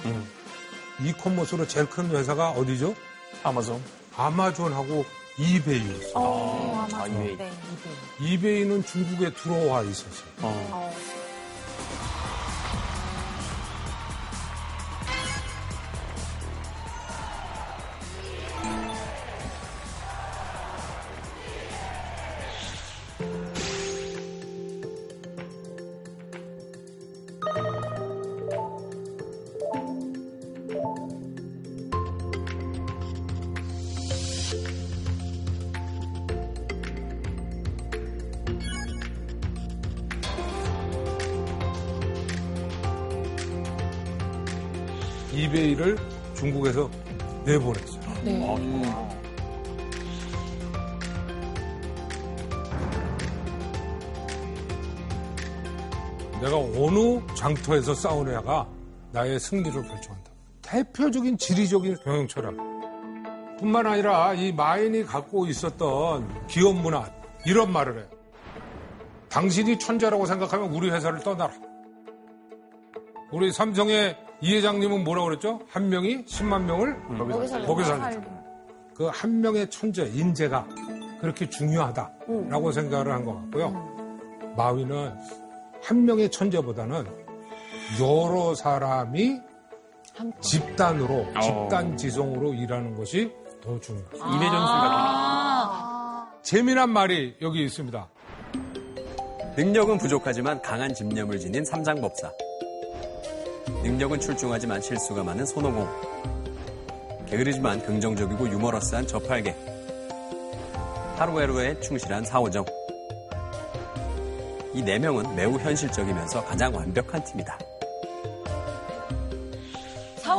Speaker 6: 이커머스로 제일 큰 회사가 어디죠?
Speaker 2: 아마존.
Speaker 6: 아마존하고 이베이였어.
Speaker 9: 어,
Speaker 8: 아, 이베이.
Speaker 9: 네.
Speaker 6: 이베이는 중국에 들어와 있었어요.
Speaker 9: 어.
Speaker 6: 장터에서 싸우느냐가 나의 승리를 결정한다. 대표적인 지리적인 경영 철학. 뿐만 아니라 이 마인이 갖고 있었던 기업 문화, 이런 말을 해요. 당신이 천재라고 생각하면 우리 회사를 떠나라. 우리 삼성의 이 회장님은 뭐라고 그랬죠? 한 명이 10만 명을
Speaker 5: 거기 살린다.
Speaker 6: 그 한 명의 천재, 인재가 그렇게 중요하다라고 생각을 한 것 같고요. 마위는 한 명의 천재보다는 여러 사람이 집단으로,
Speaker 8: 어.
Speaker 6: 집단 지성으로 일하는 것이 더 중요해요.
Speaker 8: 이매전술
Speaker 6: 아. 재미난 말이 여기 있습니다.
Speaker 10: 능력은 부족하지만 강한 집념을 지닌 삼장법사. 능력은 출중하지만 실수가 많은 손오공. 게으르지만 긍정적이고 유머러스한 저팔계. 하루하루에 충실한 사오정. 이 네 명은 매우 현실적이면서 가장 완벽한 팀이다.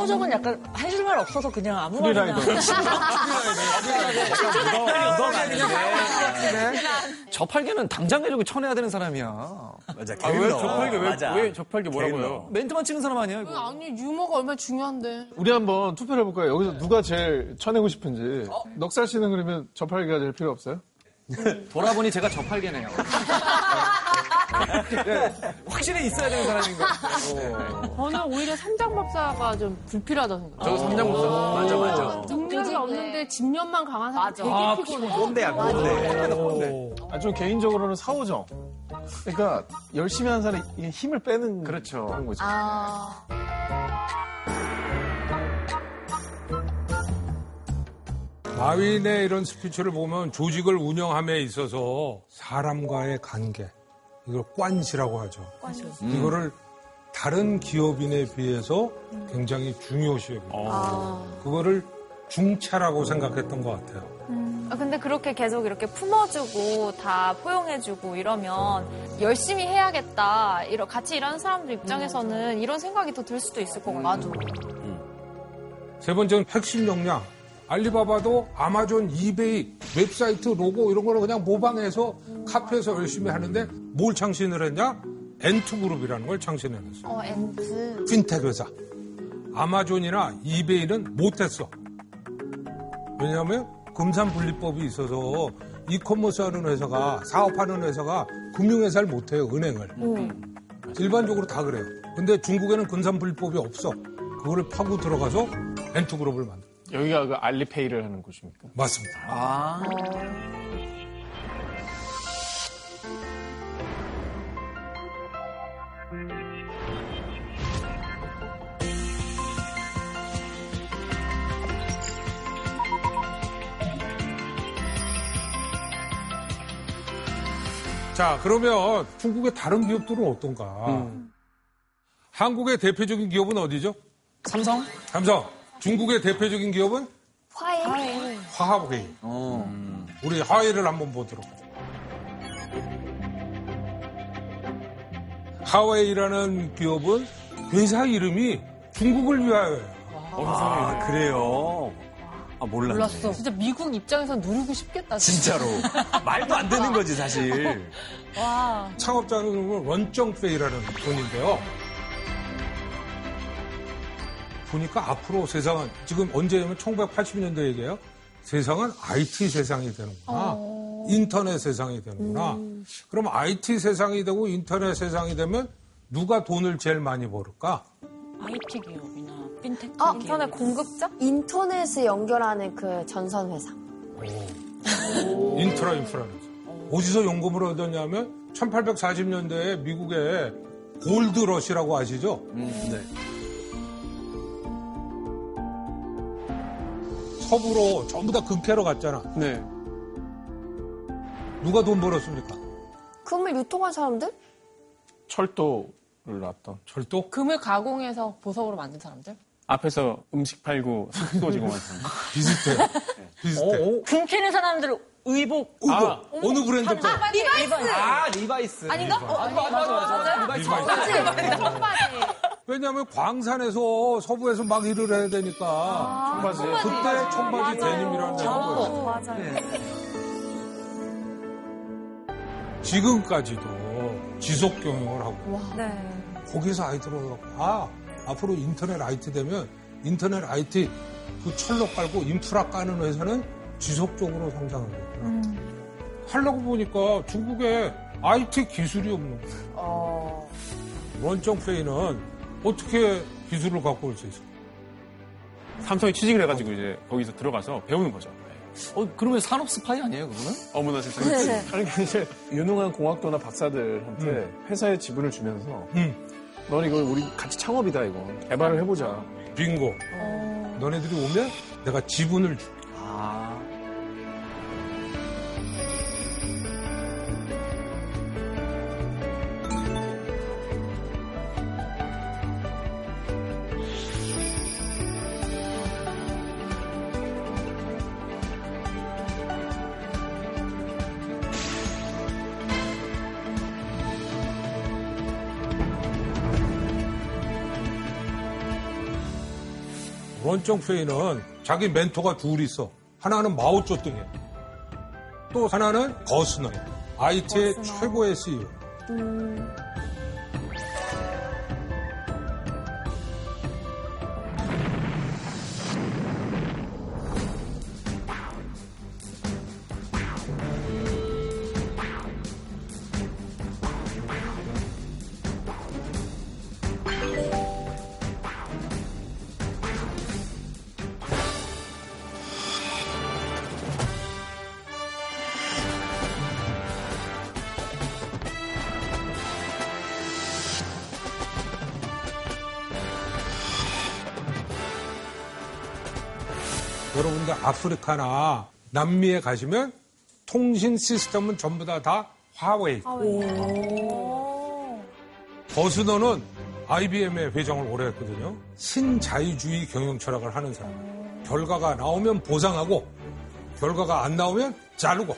Speaker 3: 사오정은 약간 해줄 말 없어서 그냥 아무 말이나.
Speaker 2: 저팔계는 당장 내려고 쳐내야 되는 사람이야.
Speaker 10: 맞아,
Speaker 8: 아, 왜. 저팔계, 왜,
Speaker 10: 맞아.
Speaker 8: 왜 저팔계 뭐라고요?
Speaker 2: 멘트만 치는 사람 아니야, 이거.
Speaker 7: 아니 유머가 얼마나 중요한데.
Speaker 13: 우리 한번 투표를 해볼까요? 여기서 누가 제일 쳐내고 싶은지. 넉살 씨는 그러면 저팔계가 제일 필요 없어요?
Speaker 2: 돌아보니 제가 저팔계네요. 네, 확실히 있어야 되는 사람인 것 같아요.
Speaker 12: 저는 오히려 삼장법사가 좀 불필요하다고 생각해요.
Speaker 8: 저도 삼장법사.
Speaker 10: 맞아, 맞아.
Speaker 12: 능력이 없는데 집념만 강한 사람 되게
Speaker 10: 아,
Speaker 12: 피곤해.
Speaker 10: 꼰대야, 꼰대.
Speaker 13: 아, 좀 개인적으로는 사오정. 그러니까 열심히 하는 사람이 이게 힘을 빼는
Speaker 2: 그렇죠.
Speaker 13: 그런 거죠.
Speaker 5: 아,
Speaker 6: 마윈의 이런 스피치를 보면 조직을 운영함에 있어서 사람과의 관계, 이걸 관시라고 하죠. 이거를 다른 기업인에 비해서 굉장히 중요시 여깁니다. 그거를 중차라고 생각했던 것 같아요.
Speaker 9: 아, 근데 그렇게 계속 이렇게 품어주고 다 포용해주고 이러면 열심히 해야겠다. 같이 일하는 사람들 입장에서는 이런 생각이 더 들 수도 있을 것 같아요.
Speaker 6: 세 번째는 핵심 역량. 알리바바도 아마존, 이베이, 웹사이트, 로고 이런 거를 그냥 모방해서 카피해서 열심히 하는데 뭘 창신을 했냐? 앤트 그룹이라는 걸 창신해냈어.
Speaker 9: 어, 앤트.
Speaker 6: 핀텍 회사. 아마존이나 이베이는 못했어. 왜냐하면 금산분리법이 있어서 이커머스 하는 회사가, 사업하는 회사가 금융회사를 못해요, 은행을. 일반적으로 다 그래요. 근데 중국에는 금산분리법이 없어. 그거를 파고 들어가서 엔투그룹을 만들어.
Speaker 8: 여기가 그 알리페이를 하는 곳입니까?
Speaker 6: 맞습니다.
Speaker 8: 아.
Speaker 6: 자, 그러면 중국의 다른 기업들은 어떤가? 한국의 대표적인 기업은 어디죠?
Speaker 2: 삼성?
Speaker 6: 삼성. 중국의 대표적인 기업은
Speaker 5: 화해.
Speaker 6: 화웨이. 우리 화웨이를 한번 보도록. 화웨이라는 기업은 회사 이름이 중국을 위하여예요.
Speaker 10: 아, 그래요? 아, 몰랐네.
Speaker 12: 몰랐어. 진짜 미국 입장에서 누리고 싶겠다.
Speaker 10: 진짜 로. 말도 안 되는 거지, 사실.
Speaker 12: 와.
Speaker 6: 창업자는 런정페이라는 분인데요. 보니까 앞으로 세상은 지금 언제냐면 1980년대 얘기예요. 세상은 IT 세상이 되는구나. 인터넷 세상이 되는구나. 그럼 IT 세상이 되고 인터넷 세상이 되면 누가 돈을 제일 많이 벌을까?
Speaker 3: IT 기업이나 핀테크
Speaker 5: 아,
Speaker 3: 기업.
Speaker 5: 인터넷 공급자? 인터넷을 연결하는 그 전선 회사.
Speaker 6: 인트라 인프라는 어디서 영감을 얻었냐면 1840년대에 미국의 골드러시라고 아시죠?
Speaker 10: 네.
Speaker 6: 서부로 전부 다 금캐러 갔잖아.
Speaker 8: 네.
Speaker 6: 누가 돈 벌었습니까?
Speaker 5: 금을 유통한 사람들?
Speaker 8: 철도를 놨던.
Speaker 6: 철도?
Speaker 12: 금을 가공해서 보석으로 만든 사람들?
Speaker 8: 앞에서 음식 팔고 숙소 지원한 사람.
Speaker 6: 비슷해. 비슷해.
Speaker 3: 금 캐는 사람들 의복.
Speaker 6: 의복.
Speaker 3: 아,
Speaker 6: 어느 브랜드 거?
Speaker 3: 아, 리바이스.
Speaker 2: 아, 리바이스.
Speaker 3: 아닌가? 어, 맞아, 맞아, 맞아.
Speaker 6: 리바이스.
Speaker 3: 청바지.
Speaker 6: 왜냐하면 광산에서 서부에서 막 일을 해야 되니까.
Speaker 8: 청바지.
Speaker 6: 그때 청바지 데님이라는 데가.
Speaker 5: 맞아요.
Speaker 6: 지금까지도 지속 경영을 하고
Speaker 5: 네.
Speaker 6: 거기서 갖고 아 앞으로 인터넷 IT 되면 인터넷 IT 그 철로 깔고 인프라 까는 회사는 지속적으로 성장을 거구나. 하려고 보니까 중국에 IT 기술이 없는 거예요.
Speaker 12: 어.
Speaker 6: 원정페이는 어떻게 기술을 갖고 올 수 있어?
Speaker 8: 삼성이 취직을 해가지고 이제 거기서 들어가서 배우는 거죠.
Speaker 10: 어, 그러면 산업 스파이 아니에요, 그거는?
Speaker 8: 어머나 세상에.
Speaker 14: 아니, 그 이제 유능한 공학도나 박사들한테 회사에 지분을 주면서 넌 이거 우리 같이 창업이다 이거 개발을 해보자.
Speaker 6: 빙고. 너네들이 오면 내가 지분을 줄게. 런정페이는 자기 멘토가 둘 있어. 하나는 마오쩌둥이야. 또 하나는 거스너야. IT의 최고의 E CEO. 여 아프리카나 남미에 가시면 통신 시스템은 전부 다, 다 화웨이. 버스너는 IBM의 회장을 오래 했거든요. 신자유주의 경영 철학을 하는 사람. 결과가 나오면 보상하고 결과가 안 나오면 자르고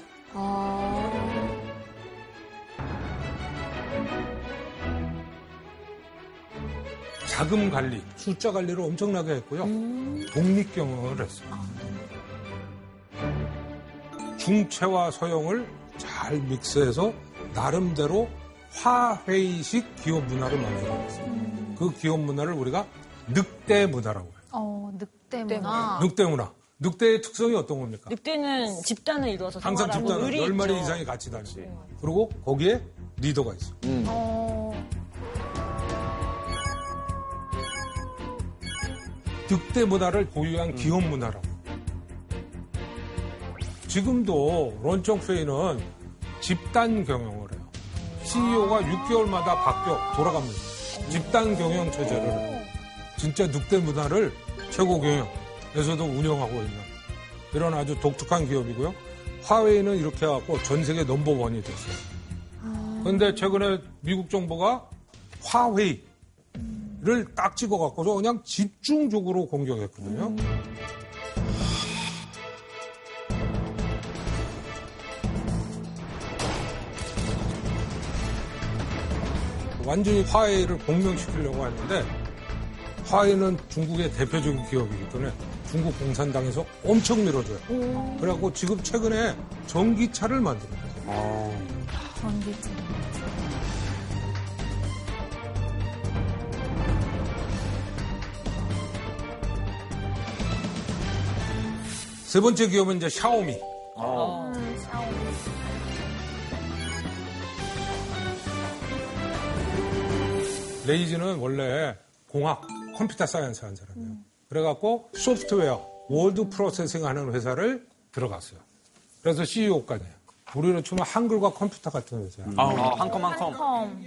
Speaker 6: 자금 관리, 숫자 관리를 엄청나게 했고요. 독립 경영을 했어요. 중체와 서형을 잘 믹스해서 나름대로 화회의식 기업 문화를 만들어냈어요. 그 기업 문화를 우리가 늑대 문화라고 해요.
Speaker 9: 어, 늑대 문화.
Speaker 6: 늑대 문화. 늑대의 특성이 어떤 겁니까?
Speaker 3: 늑대는 집단을 이루어서
Speaker 6: 항상 집단은
Speaker 3: 의리
Speaker 6: 10마리
Speaker 3: 있죠.
Speaker 6: 이상이 같이 다니지. 그리고 거기에 리더가 있어.
Speaker 9: 어,
Speaker 6: 늑대 문화를 보유한 기업 문화라고. 지금도 런청페이는 집단 경영을 해요. CEO가 6개월마다 바뀌어 돌아갑니다. 집단 경영 체제를 해요. 진짜 늑대 문화를 최고 경영에서도 운영하고 있는 이런 아주 독특한 기업이고요. 화웨이는 이렇게 해갖고 전 세계 넘버원이 됐어요. 그런데 최근에 미국 정부가 화웨이를 딱 찍어갖고서 그냥 집중적으로 공격했거든요. 완전히 화웨이를 공명시키려고 했는데 화웨이는 중국의 대표적인 기업이기 때문에 중국 공산당에서 엄청 밀어줘요. 그래갖고 지금 최근에 전기차를 만들어요.
Speaker 9: 전기차.
Speaker 6: 세 번째 기업은 이제 샤오미.
Speaker 9: 음, 샤오미.
Speaker 6: 레이쥔은 원래 공학, computer science 한 사람이에요. 그래갖고 소프트웨어, word processing 하는 회사를 들어갔어요. 그래서 CEO까지 해요. 우리는 정말 한글과 컴퓨터 같은 회사야.
Speaker 2: 아, 한컴 한컴.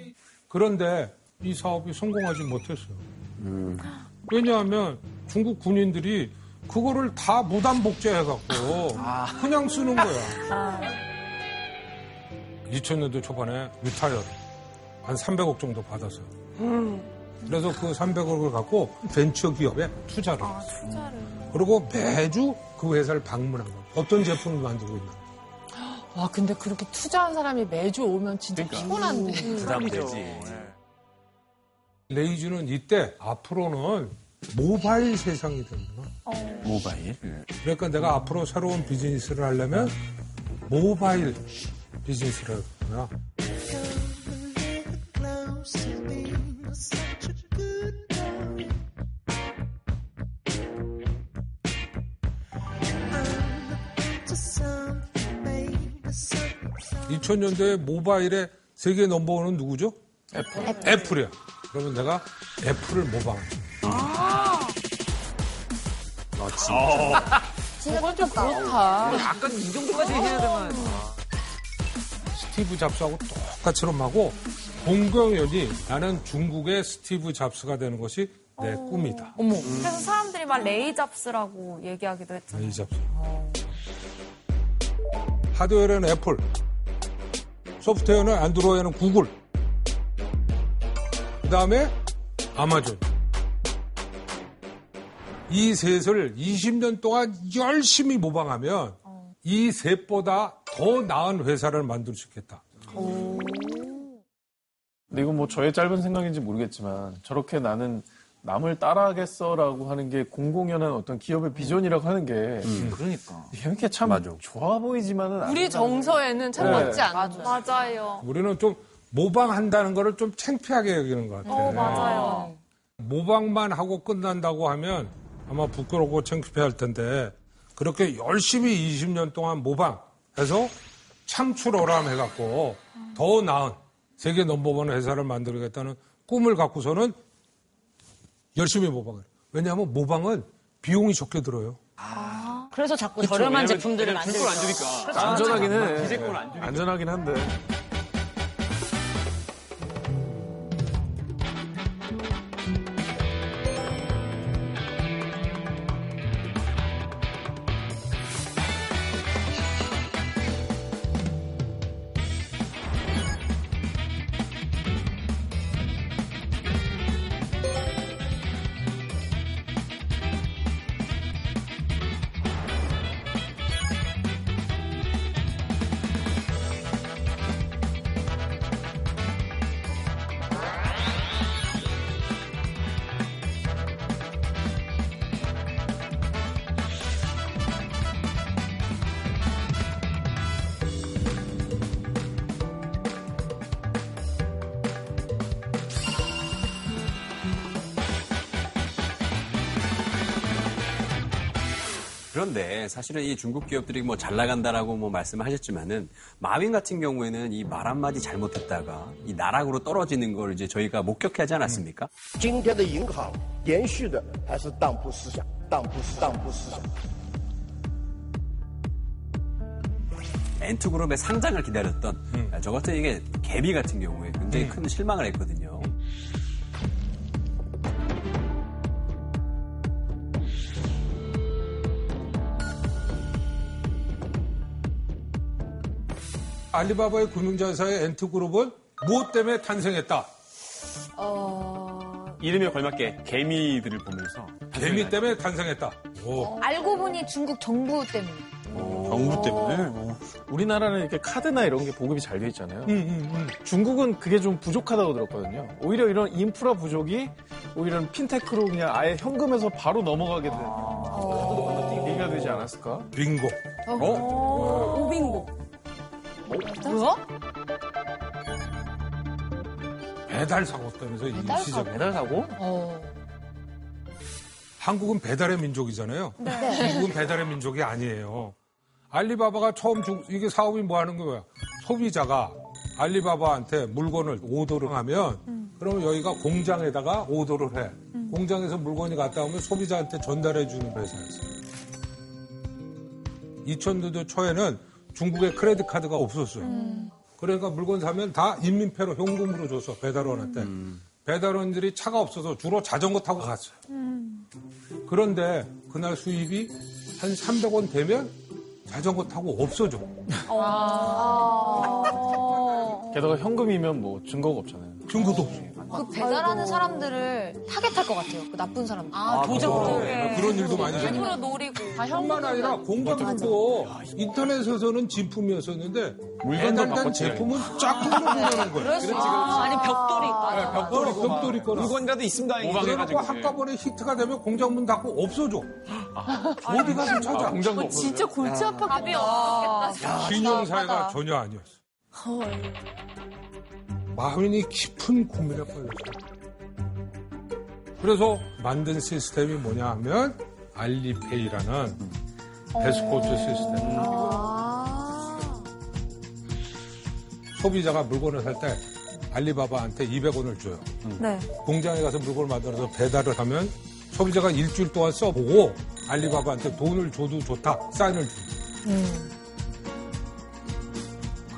Speaker 6: 그런데 이 사업이 성공하지 못했어요. 왜냐하면 중국 국민들이 그거를 다 무단 복제해갖고 그냥 쓰는 거야. 2000년도 초반에 retire를 한 300억 정도 받았어요. 그래서 그 300억을 갖고 벤처 기업에 투자를
Speaker 9: 아,
Speaker 6: 했어요.
Speaker 9: 투자를.
Speaker 6: 그리고 매주 그 회사를 방문한 거예요. 어떤 제품을 만들고 있나.
Speaker 12: 와, 근데 그렇게 투자한 사람이 매주 오면 진짜 피곤한데.
Speaker 10: 부담되지.
Speaker 6: 레이즈는 이때 앞으로는 모바일 세상이 되는구나.
Speaker 10: 모바일.
Speaker 6: 그러니까 내가 앞으로 새로운 비즈니스를 하려면 모바일 비즈니스를 하구나.
Speaker 1: 이
Speaker 6: 2000년대 모바일의 세계 넘버원은 누구죠? 애플. 애플이야. 그러면 내가 애플을 모방한다.
Speaker 9: 아,
Speaker 12: 그건 좀 그렇다.
Speaker 2: 약간 이 정도까지 해야 되면.
Speaker 6: 스티브 잡스하고 똑같이럼 하고 공경연이 나는 중국의 스티브 잡스가 되는 것이 내 꿈이다.
Speaker 12: 어머.
Speaker 9: 그래서 사람들이 막 레이 잡스라고 얘기하기도 했잖아요.
Speaker 6: 이 잡스. 하드웨어는 애플, 소프트웨어는 안드로이드는 구글, 그 다음에 아마존. 이 셋을 20년 동안 열심히 모방하면 이 셋보다 더 나은 회사를 만들 수 있겠다.
Speaker 14: 근데 이건 뭐 저의 짧은 생각인지 모르겠지만 저렇게 나는 남을 따라하겠어라고 하는 게 공공연한 어떤 기업의 비전이라고 하는 게
Speaker 2: 그러니까.
Speaker 14: 이렇게 참 좋아 보이지만은
Speaker 12: 우리 정서에는 참
Speaker 14: 네.
Speaker 12: 맞지 않아.
Speaker 9: 맞아요.
Speaker 6: 우리는 좀 모방한다는 거를 좀 창피하게 여기는 것 같아요.
Speaker 9: 어, 맞아요.
Speaker 6: 모방만 하고 끝난다고 하면 아마 부끄럽고 창피할 텐데 그렇게 열심히 20년 동안 모방해서 창출어람 해갖고 더 나은 세계 넘버원 회사를 만들겠다는 꿈을 갖고서는 열심히 모방을. 왜냐하면 모방은 비용이 적게 들어요.
Speaker 3: 그래서 자꾸
Speaker 2: 그쵸,
Speaker 3: 저렴한 제품들을 만들고
Speaker 2: 안 주니까.
Speaker 14: 안전하긴 해. 안전하긴 한데.
Speaker 10: 사실은 이 중국 기업들이 뭐 잘 나간다라고 뭐 말씀하셨지만은 마윈 같은 경우에는 이 말 한마디 잘못했다가 이 나락으로 떨어지는 걸 이제 저희가 목격하지 않았습니까?
Speaker 15: 今天的银行延续的还是当铺思想，当铺思当铺思想。
Speaker 10: 엔투그룹의 상장을 기다렸던 저 같은 이게 개비 같은 경우에 굉장히 큰 실망을 했거든요.
Speaker 6: 알리바바의 금융자사의 엔트그룹은 무엇 때문에 탄생했다?
Speaker 8: 이름에 걸맞게 개미들을 보면서
Speaker 6: 개미 때문에 탄생했다. 오.
Speaker 4: 알고 보니 중국 정부 때문에.
Speaker 14: 정부 때문에? 우리나라는 이렇게 카드나 이런 게 보급이 잘 돼 있잖아요.
Speaker 6: 음,
Speaker 14: 중국은 그게 좀 부족하다고 들었거든요. 오히려 이런 인프라 부족이 오히려 핀테크로 그냥 아예 현금에서 바로 넘어가게 되는 얘기가 되지 않았을까?
Speaker 6: 빙고.
Speaker 14: 어?
Speaker 4: 오 빙고.
Speaker 3: 뭐야?
Speaker 6: 배달 사고 때문에 이
Speaker 3: 배달
Speaker 6: 시작.
Speaker 3: 사고?
Speaker 6: 배달 사고?
Speaker 3: 어.
Speaker 6: 한국은 배달의 민족이잖아요.
Speaker 3: 네.
Speaker 6: 중국은 배달의 민족이 아니에요. 알리바바가 처음 중, 이게 사업이 뭐 하는 거야? 소비자가 알리바바한테 물건을 오더를 하면 그러면 여기가 공장에다가 오더를 해. 공장에서 물건이 갔다 오면 소비자한테 전달해 주는 회사였어요. 2000년도 초에는 중국에 크레딧 카드가 없었어요. 그러니까 물건 사면 다 인민폐로 현금으로 줬어 배달원한테. 배달원들이 차가 없어서 주로 자전거 타고 갔어요. 그런데 그날 수입이 한 300원 되면 자전거 타고 없어져.
Speaker 14: 게다가 현금이면 뭐 증거가 없잖아요.
Speaker 6: 증거도 없어.
Speaker 4: 그 배달하는 사람들을 타겟할 것 같아요. 그 나쁜 사람들.
Speaker 6: 아, 도적들. 네, 그런 일도 많이
Speaker 4: 일부러
Speaker 6: 생겨요.
Speaker 4: 노리고.
Speaker 6: 뿐만 아니라 공장도 인터넷에서는 진품이었었는데 배달된 제품은 짝퉁으로 보내는 거예요.
Speaker 3: 그렇지, 그렇지. 아니, 벽돌이.
Speaker 6: 네, 벽돌이, 벽돌이 거나.
Speaker 2: 물건이라도 있으면 다행이지.
Speaker 6: 그러고 한꺼번에 히트가 되면 공장 문 닫고 없어져. 어디 가서 찾아?
Speaker 12: 그거 진짜 골치 아팠겠다.
Speaker 4: 답이 없겠다.
Speaker 6: 신용사회가 전혀 아니었어. 마윈이 깊은 고민에 빠졌어. 그래서 만든 시스템이 뭐냐 하면 알리페이라는 에스코트 시스템. 소비자가 물건을 살 때 알리바바한테 200원을 줘요.
Speaker 9: 네.
Speaker 6: 공장에 가서 물건을 만들어서 배달을 하면 소비자가 일주일 동안 써보고 알리바바한테 돈을 줘도 좋다 사인을 줘.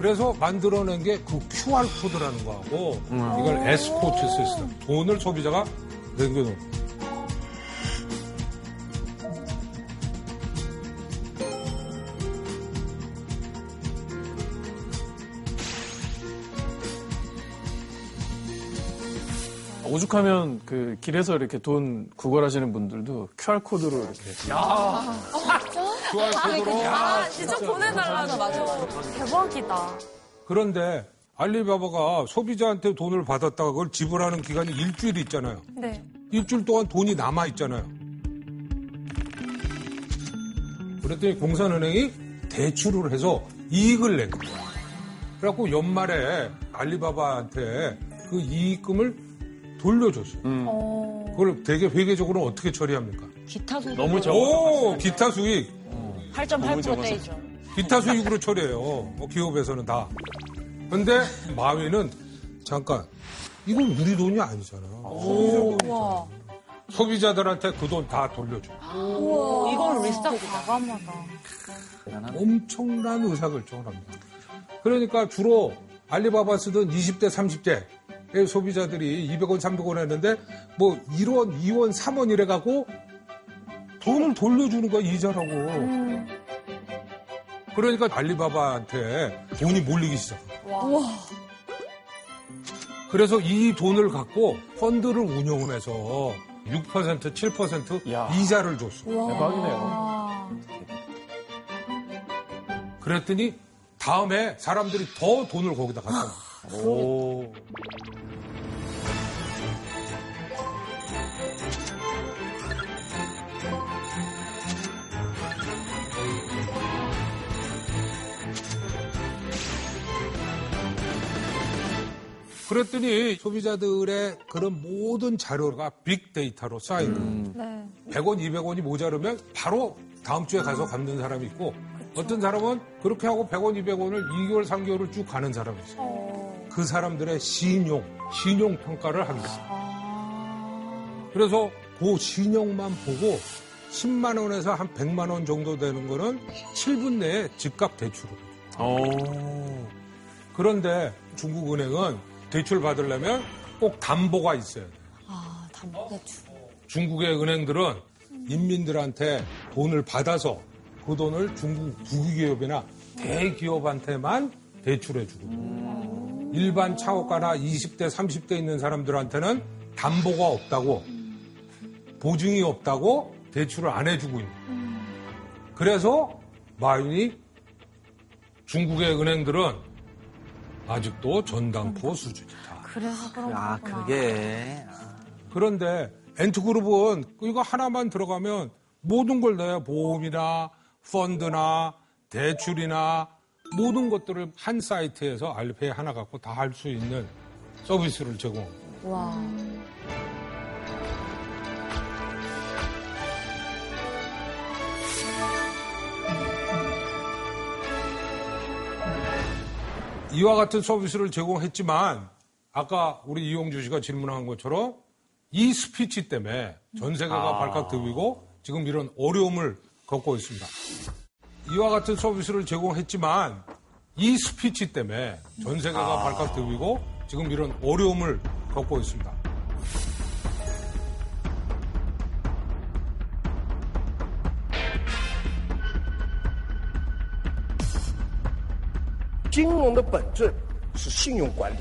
Speaker 6: 그래서 만들어낸 게 그 QR 코드라는 거하고 이걸 에스포츠 시스템. 돈을 소비자가 남겨놓은
Speaker 14: 오죽하면 그 길에서 이렇게 돈 구걸하시는 분들도 QR코드로 이렇게.
Speaker 9: 아,
Speaker 6: QR코드로
Speaker 9: 아, 진짜 보내달라고. 맞아, 맞아. 대박이다.
Speaker 6: 그런데 알리바바가 소비자한테 돈을 받았다가 그걸 지불하는 기간이 일주일 있잖아요.
Speaker 9: 네.
Speaker 6: 일주일 동안 돈이 남아 있잖아요. 그랬더니 공산은행이 대출을 해서 이익을 낸 거예요. 그래갖고 연말에 알리바바한테 그 이익금을 돌려줬어요. 그걸 되게 회계적으로 어떻게 처리합니까?
Speaker 3: 기타 수익.
Speaker 6: 오, 기타 수익.
Speaker 3: 8.8% 떼이죠.
Speaker 6: 기타 수익으로 처리해요. 뭐 기업에서는 다. 근데 마윈은 잠깐 이건 우리 돈이 아니잖아. 소비자 돈이잖아. 소비자들한테 그 돈 다 돌려줘.
Speaker 3: 우와. 이건 리스트
Speaker 9: 과감하다.
Speaker 6: 엄청난 의사결정을 합니다. 그러니까 주로 알리바바 쓰던 20대, 30대 소비자들이 200원, 300원 했는데 뭐 1원, 2원, 3원 이래갖고 돈을 돌려주는 거야, 이자라고. 그러니까 알리바바한테 돈이 몰리기 시작한 거야. 그래서 이 돈을 갖고 펀드를 운영을 해서 6%, 7% 이자를 줬어.
Speaker 14: 대박이네요.
Speaker 6: 그랬더니 다음에 사람들이 더 돈을 거기다 갖다 놔.
Speaker 14: 오.
Speaker 6: 그랬더니 소비자들의 그런 모든 자료가 빅데이터로 쌓인 거예요.
Speaker 9: 네.
Speaker 6: 100원, 200원이 모자르면 바로 다음 주에 가서 갚는 사람이 있고 어떤 사람은 그렇게 하고 100원, 200원을 2개월, 3개월을 쭉 가는 사람이 있어요. 그 사람들의 신용, 신용 평가를 하기 있어요. 그래서 그 신용만 보고 10만 원에서 한 100만 원 정도 되는 거는 7분 내에 즉각 대출을 해요. 그런데 중국은행은 대출 받으려면 꼭 담보가 있어야 돼요.
Speaker 4: 아, 담보 대출.
Speaker 6: 중국의 은행들은 인민들한테 돈을 받아서 그 돈을 중국 부기기업이나 대기업한테만 대출해 주거든요. 일반 창업가나 20대, 30대 있는 사람들한테는 담보가 없다고 보증이 없다고 대출을 안 해주고 있는 거예요. 그래서 마윈이 중국의 은행들은 아직도 전당포 수준이다.
Speaker 9: 그래서 그런
Speaker 2: 아,
Speaker 9: 거구나.
Speaker 2: 그게.
Speaker 6: 그런데 엔트그룹은 이거 하나만 들어가면 모든 걸 내요. 보험이나 펀드나 대출이나 모든 것들을 한 사이트에서 알리페이 하나 갖고 다 할 수 있는 서비스를 제공합니다.
Speaker 4: 와.
Speaker 6: 이와 같은 서비스를 제공했지만 아까 우리 이용주 씨가 질문한 것처럼 이 스피치 때문에 전 세계가
Speaker 2: 아.
Speaker 6: 발칵 들고 지금 이런 어려움을 겪고 있습니다. 이와 같은 서비스를 제공했지만 이 스피치 때문에 전 세계가
Speaker 2: 아.
Speaker 6: 발칵 들고 지금 이런 어려움을 겪고 있습니다.
Speaker 15: 金融的本质是信用管理，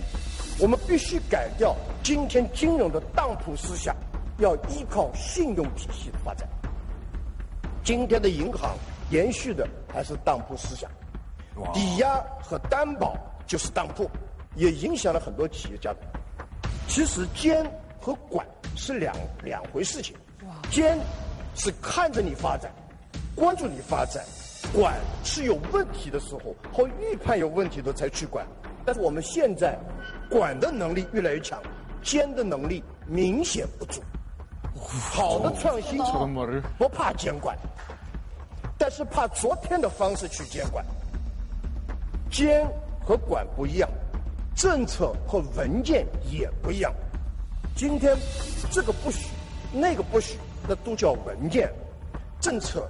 Speaker 15: 我们必须改掉今天金融的当铺思想，要依靠信用体系的发展。今天的银行延续的还是当铺思想，抵押和担保就是当铺，也影响了很多企业家。其实监和管是两两回事情，监是看着你发展，关注你发展，管是有问题的时候或预判有问题的才去管。但是我们现在管的能力越来越强，监的能力明显不足。好的创新不怕监管，但是怕昨天的方式去监管。监和管不一样，政策和文件也不一样。今天这个不许，那个不许，那都叫文件。政策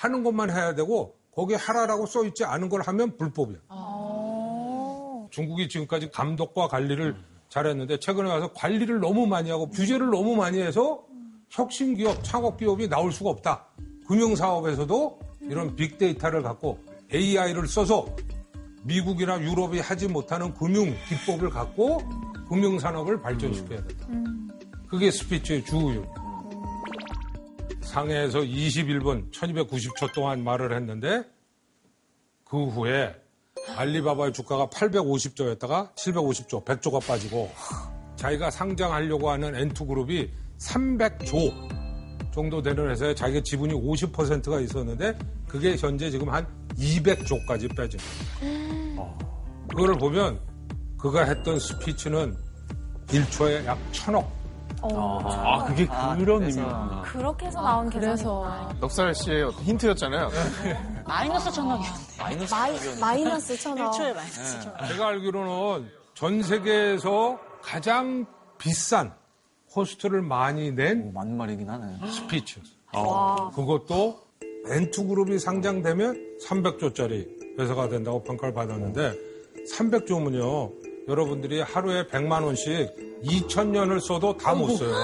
Speaker 6: 하는 것만 해야 되고 거기에 하라라고 써 있지 않은 걸 하면 불법이야. 중국이 지금까지 감독과 관리를 잘했는데 최근에 와서 관리를 너무 많이 하고 규제를 너무 많이 해서 혁신 기업, 창업 기업이 나올 수가 없다. 금융 사업에서도 이런 빅데이터를 갖고 AI를 써서 미국이나 유럽이 하지 못하는 금융 기법을 갖고 금융 산업을 발전시켜야 된다. 그게 스피치의 주요. 상해에서 21분 1290초 동안 말을 했는데 그 후에 알리바바의 주가가 850조였다가 750조, 100조가 빠지고 자기가 상장하려고 하는 N2그룹이 300조 정도 되는 회사에 자기가 지분이 50%가 있었는데 그게 현재 지금 한 200조까지 빼진 거예요. 그거를 보면 그가 했던 스피치는 1초에 약 천억.
Speaker 13: 아, 그게 그런 의미구나.
Speaker 9: 그렇게 해서 나온
Speaker 12: 그래서
Speaker 9: 계산이구나.
Speaker 13: 넉살 씨의 어떤 힌트였잖아요.
Speaker 3: 마이너스 천억이었는데.
Speaker 2: 마이너스
Speaker 5: 마이, 마이너스 천억.
Speaker 3: 1초에 마이너스 천억.
Speaker 6: 제가 알기로는 전 세계에서 가장 비싼 cost를 많이 낸
Speaker 2: 맞는 말이긴 하네.
Speaker 6: 스피치였어요. 그것도 앤트그룹이 상장되면 300조짜리 회사가 된다고 평가를 받았는데 300조면요. 여러분들이 하루에 100만 원씩 2천년을 써도 다 못 써요.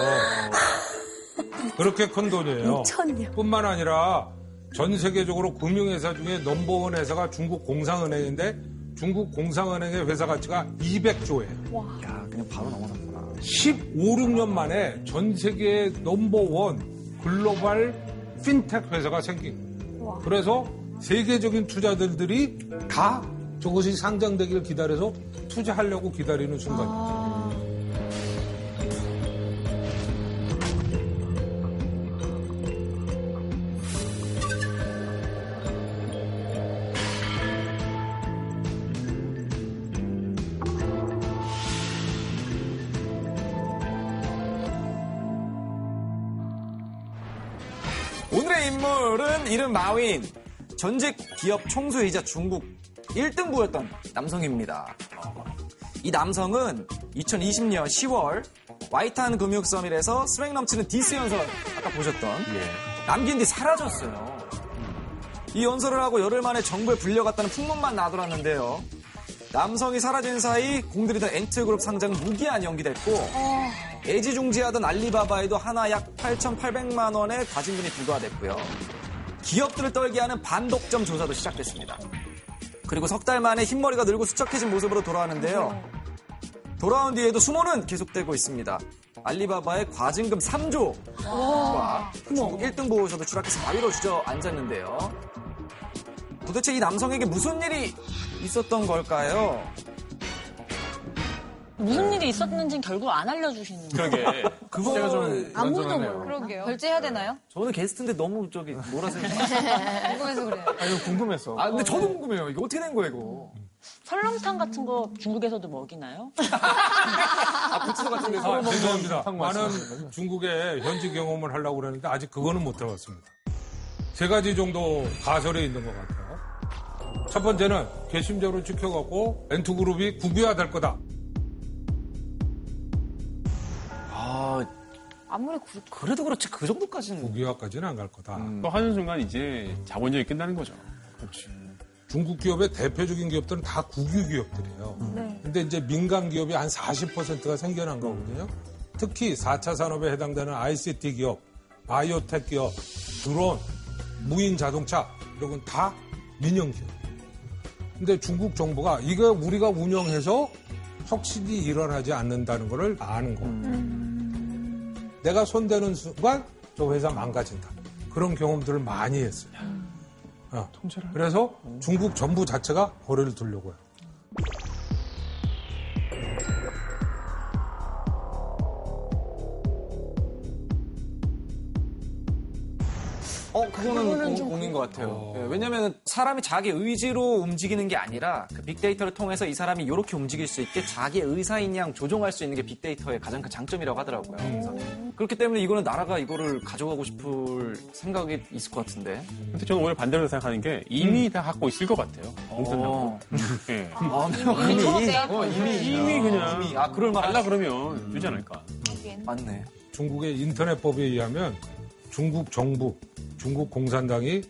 Speaker 6: 그렇게 큰 돈이에요.
Speaker 5: 2천년.
Speaker 6: 뿐만 아니라 전 세계적으로 금융회사 중에 넘버원 회사가 중국 공상은행인데 중국 공상은행의 회사 가치가 200조예요.
Speaker 2: 야, 그냥 바로 넘어갔구나.
Speaker 6: 15, 16년 만에 전 세계 넘버원 글로벌 핀텍 회사가 생긴 거예요. 그래서 세계적인 투자들들이 다 저것이 상장되기를 기다려서 투자하려고 기다리는 순간이죠.
Speaker 2: 오늘의 인물은 이름 마윈. 전직 기업 총수이자 중국 1등 부호였던 남성입니다. 이 남성은 2020년 10월 와이탄 금융 summit에서 swag 넘치는 디스 연설 아까 보셨던 남긴 뒤 사라졌어요. 이 연설을 하고 열흘 만에 정부에 불려갔다는 풍문만 나돌았는데요. 남성이 사라진 사이 공들이던 앤트그룹 상장 무기한 연기됐고 애지중지하던 알리바바에도 하나 약 8,800만 원의 과징금이 부과됐고요. 기업들을 떨게 하는 반독점 조사도 시작됐습니다. 그리고 석 달 만에 흰머리가 늘고 수척해진 모습으로 돌아왔는데요. 돌아온 뒤에도 수모는 계속되고 있습니다. 알리바바의 과징금 3조와 중국 1등 보호소도 추락해서 4위로 주저앉았는데요. 도대체 이 남성에게 무슨 일이 있었던 걸까요?
Speaker 3: 무슨 일이 있었는지는 결국 안 알려주시는 거예요.
Speaker 2: 그러게. 그거
Speaker 3: 제가 좀
Speaker 4: 아무도. 몰라. 그러게요. 결제해야 되나요?
Speaker 2: 저는 게스트인데 너무 저기 몰아서
Speaker 4: 궁금해서 그래요.
Speaker 13: 아니 궁금해서.
Speaker 2: 아 근데 저도 궁금해요. 이거 어떻게 된 거예요, 이거?
Speaker 3: 설렁탕 같은 거 중국에서도 먹이나요?
Speaker 2: 아, 부추 같은 데서
Speaker 6: 아, 죄송합니다.
Speaker 2: 말씀하시는
Speaker 6: 중국의 현지 경험을 하려고 그랬는데 아직 그거는 못 해봤습니다. 세 가지 정도 가설이 있는 것 같아요. 첫 번째는 괘씸죄로 찍혀갖고 엔투그룹이 국유화될 거다.
Speaker 4: 아무리 그,
Speaker 2: 그래도 그렇지 그 정도까지는
Speaker 6: 국유화까지는 안 갈 거다.
Speaker 8: 또 하는 순간 이제 자본력이 끝나는 거죠.
Speaker 6: 그렇지. 중국 기업의 대표적인 기업들은 다 국유 기업들이에요.
Speaker 8: 네.
Speaker 6: 근데 이제 민간 기업이 한 40%가 생겨난 거거든요. 특히 4차 산업에 해당되는 ICT 기업, 바이오텍 기업, 드론, 무인 자동차 이런 건 다 민영 기업. 근데 중국 정부가 이거 우리가 운영해서 혁신이 일어나지 않는다는 것을 아는 거예요. 내가 손대는 순간 저 회사 망가진다. 그런 경험들을 많이 했어요. 어. 그래서 중국 정부 자체가 거래를 두려고 해요.
Speaker 2: 그거는
Speaker 3: 그거는
Speaker 2: 공-
Speaker 3: 좀
Speaker 2: 공인 것 같아요. 예, 왜냐면 사람이 자기 의지로 움직이는 게 아니라 그 빅데이터를 통해서 이 사람이 이렇게 움직일 수 있게 자기 의사인 양 조종할 수 있는 게 빅데이터의 가장 큰 장점이라고 하더라고요. 그래서 그렇기 때문에 이거는 나라가 이거를 가져가고 싶을 생각이 있을 것 같은데.
Speaker 8: 근데 저는 오히려 반대로 생각하는 게 이미 다 갖고 있을 것 같아요.
Speaker 2: 어.
Speaker 8: 예.
Speaker 2: 아,
Speaker 8: 이미,
Speaker 2: 어, 이미,
Speaker 8: 이미 그냥
Speaker 2: 이미. 아, 그럴
Speaker 8: 달라 그러면 되지 않을까.
Speaker 2: 맞네.
Speaker 6: 중국의 인터넷법에 의하면 중국 정부, 중국 공산당이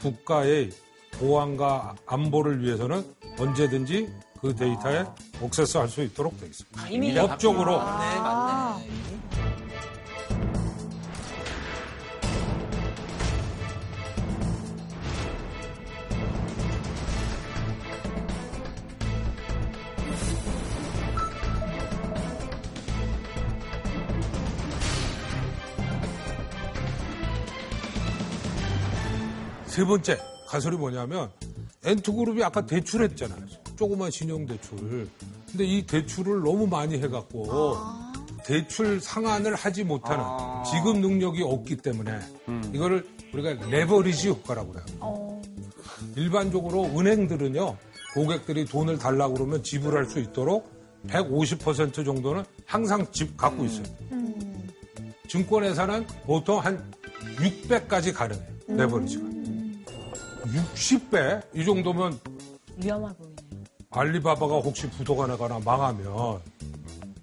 Speaker 6: 국가의 보안과 안보를 위해서는 언제든지 그 데이터에 액세스 할 수 있도록 되어 있습니다.
Speaker 3: 아, 이미
Speaker 6: 법적으로.
Speaker 2: 맞네, 맞네.
Speaker 6: 세 번째 가설이 뭐냐면 엔투그룹이 아까 대출했잖아요. 조그만 신용대출. 근데 이 대출을 너무 많이 해갖고 대출 상환을 하지 못하는 지급 능력이 없기 때문에 이거를 우리가 레버리지 효과라고 그래요. 일반적으로 은행들은요 고객들이 돈을 달라고 그러면 지불할 수 있도록 150% 정도는 항상 집 갖고 있어요. 증권회사는 보통 한 60배까지 가능해요. 레버리지가. 60배? 이 정도면
Speaker 3: 위험해 보이네요.
Speaker 6: 알리바바가 혹시 부도가 나거나 망하면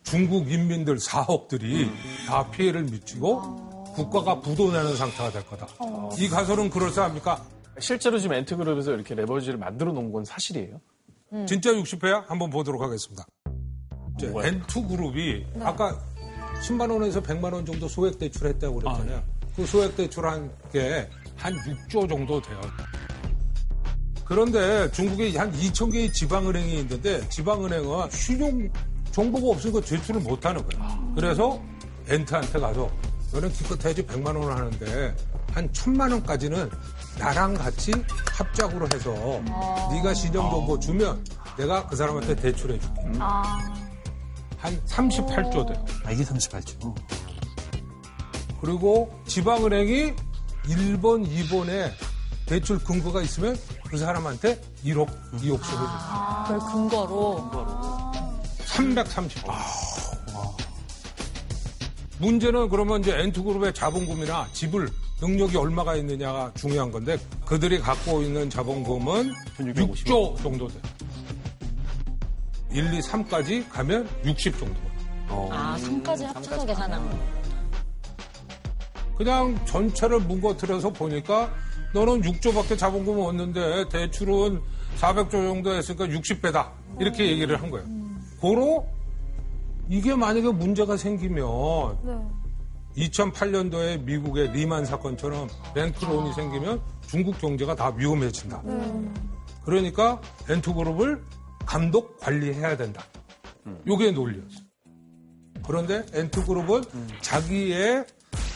Speaker 6: 중국 인민들 4억들이 다 피해를 미치고 국가가 부도나는 상태가 될 거다. 이 가설은 그럴싸합니까?
Speaker 13: 실제로 지금 앤트그룹에서 이렇게 레버리지를 만들어 놓은 건 사실이에요?
Speaker 6: 진짜 60배야? 한번 보도록 하겠습니다. 이제 N2그룹이 아까 10만 원에서 100만 원 정도 소액 대출했다고 그랬잖아요. 그 소액 대출한 게 한 6조 정도 돼요. 그런데 중국에 한 2천 개의 지방은행이 있는데 지방은행은 신용 정보가 없으니까 대출을 못 하는 거예요. 그래서 엔트한테 가서 너는 기껏 해야지 100만 원 하는데 한 1000만 원까지는 나랑 같이 합작으로 해서
Speaker 9: 아.
Speaker 6: 네가 시정 정보 주면 내가 그 사람한테 대출해 줄게.
Speaker 9: 아.
Speaker 6: 한 38조 돼요.
Speaker 10: 아, 이게 38조.
Speaker 6: 그리고 지방은행이 1번, 2번에 대출 근거가 있으면 그 사람한테 1억, 2억씩 해줘요.
Speaker 3: 그걸 근거로.
Speaker 6: 330억. 문제는 그러면 이제 엔투그룹의 자본금이나 지불 능력이 얼마가 있느냐가 중요한 건데 그들이 갖고 있는 자본금은 6조 정도 돼요. 1, 2, 3까지 가면 60 정도.
Speaker 3: 아, 3까지 합쳐서 계산한 거.
Speaker 6: 그냥 전체를 뭉거뜨려서 보니까 너는 6조밖에 자본금 없는데 대출은 400조 정도 했으니까 60배다. 이렇게 얘기를 한 거예요. 고로 이게 만약에 문제가 생기면 2008년도에 미국의 리만 사건처럼 뱅크론이 생기면 중국 경제가 다 위험해진다. 그러니까 엔투그룹을 감독 관리해야 된다. 요게 논리였어. 그런데 엔투그룹은 자기의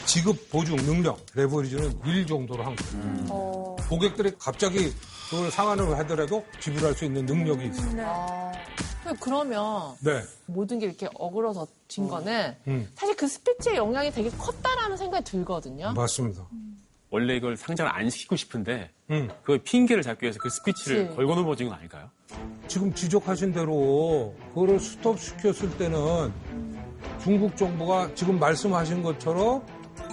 Speaker 6: 지급 보증 능력, 레버리지는 1 정도로 한 거예요. 고객들이 갑자기 그걸 상환을 하더라도 지불할 수 있는 능력이 있어요.
Speaker 12: 그러면
Speaker 6: 네.
Speaker 12: 모든 게 이렇게 어그러진 거는
Speaker 6: 음,
Speaker 12: 사실 그 스피치의 영향이 되게 컸다라는 생각이 들거든요.
Speaker 6: 맞습니다.
Speaker 8: 원래 이걸 상장을 안 시키고 싶은데
Speaker 6: 음.
Speaker 8: 그 핑계를 잡기 위해서 그 스피치를
Speaker 12: 그치.
Speaker 8: 걸고 넘어진 건 아닐까요?
Speaker 6: 지금 지적하신 대로 그거를 스톱시켰을 때는 중국 정부가 지금 말씀하신 것처럼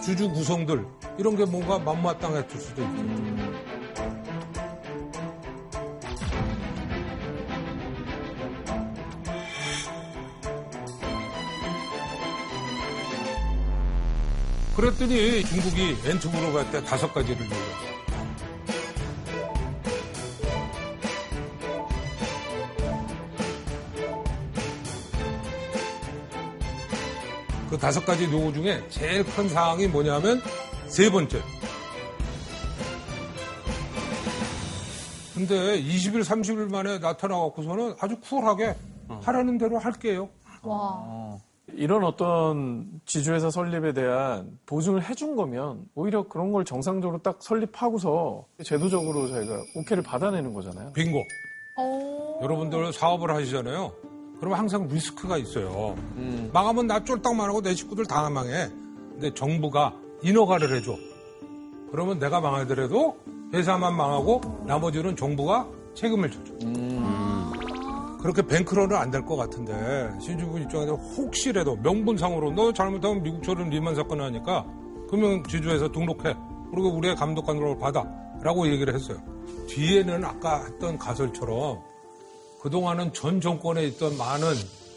Speaker 6: 주주 구성들 이런 게 뭔가 만마땅했을 수도 있겠죠. 그랬더니 중국이 엔투그룹한테 다섯 가지를 요구했어요. 그 다섯 가지 요구 중에 제일 큰 사항이 뭐냐면 세 번째. 근데 20일, 30일 만에 나타나갖고서는 아주 쿨하게 하라는 대로 할게요.
Speaker 9: 와.
Speaker 14: 이런 어떤 지주회사 설립에 대한 보증을 해준 거면 오히려 그런 걸 정상적으로 딱 설립하고서 제도적으로 저희가 오케이를 받아내는 거잖아요.
Speaker 6: 빙고. 여러분들 사업을 하시잖아요. 그러면 항상 리스크가 있어요. 망하면 나 쫄딱 망하고 내 식구들 다 망해. 근데 정부가 인허가를 해줘. 그러면 내가 망하더라도 회사만 망하고 나머지는 정부가 책임을 져줘. 그렇게 뱅크런은 안 될 것 같은데 신주부 입장에서 혹시라도 명분상으로 너 잘못하면 미국처럼 리만 사건 하니까 금융지주에서 등록해. 그리고 우리의 감독관으로 받아. 라고 얘기를 했어요. 뒤에는 아까 했던 가설처럼 그동안은 전 정권에 있던 많은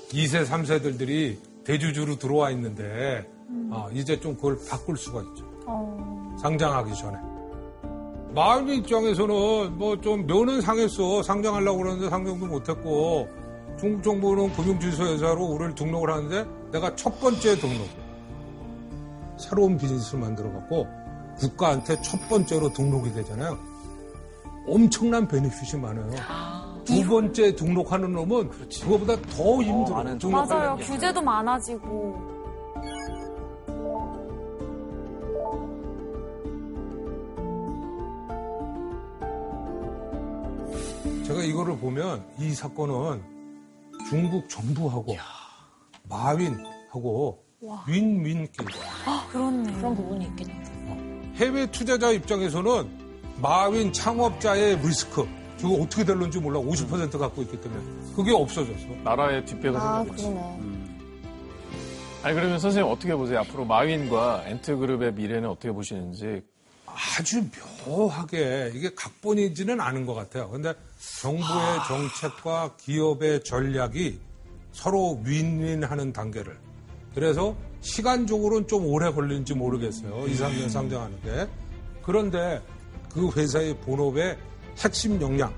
Speaker 6: 2세, 3세들들이 대주주로 들어와 있는데 아, 이제 좀 그걸 바꿀 수가 있죠. 상장하기 전에. 마을 입장에서는 뭐 좀 면은 상했어. 상장하려고 그러는데 상장도 못했고 중국 정부는 금융질서회사로 우리를 등록을 하는데 내가 첫 번째 등록. 새로운 비즈니스를 만들어갖고 국가한테 첫 번째로 등록이 되잖아요. 엄청난 베네핏이 많아요. 두 번째 등록하는 놈은 그거보다 더 힘들어.
Speaker 9: 맞아요.
Speaker 6: 등록하려면.
Speaker 9: 규제도 많아지고.
Speaker 6: 제가 이거를 보면 이 사건은 중국 정부하고 마윈하고
Speaker 9: 와.
Speaker 6: 윈윈 게임.
Speaker 9: 아, 그렇네.
Speaker 3: 그런 부분이 있겠다.
Speaker 6: 해외 투자자 입장에서는 마윈 창업자의 리스크 그거 어떻게 될런지 몰라 50% 갖고 있기 때문에 그게 없어졌어.
Speaker 14: 나라의 뒷배가
Speaker 5: 아,
Speaker 14: 생겨버렸어.
Speaker 5: 그러네.
Speaker 14: 아니 그러면 선생님 어떻게 보세요? 앞으로 마윈과 엔트그룹의 미래는 어떻게 보시는지
Speaker 6: 아주 묘하게 이게 각본이지는 않은 것 같아요. 근데 정부의 정책과 기업의 전략이 서로 윈윈하는 단계를. 그래서 시간적으로는 좀 오래 걸리는지 모르겠어요. 2, 3년 상장하는 게. 그런데 그 회사의 본업의 핵심 역량은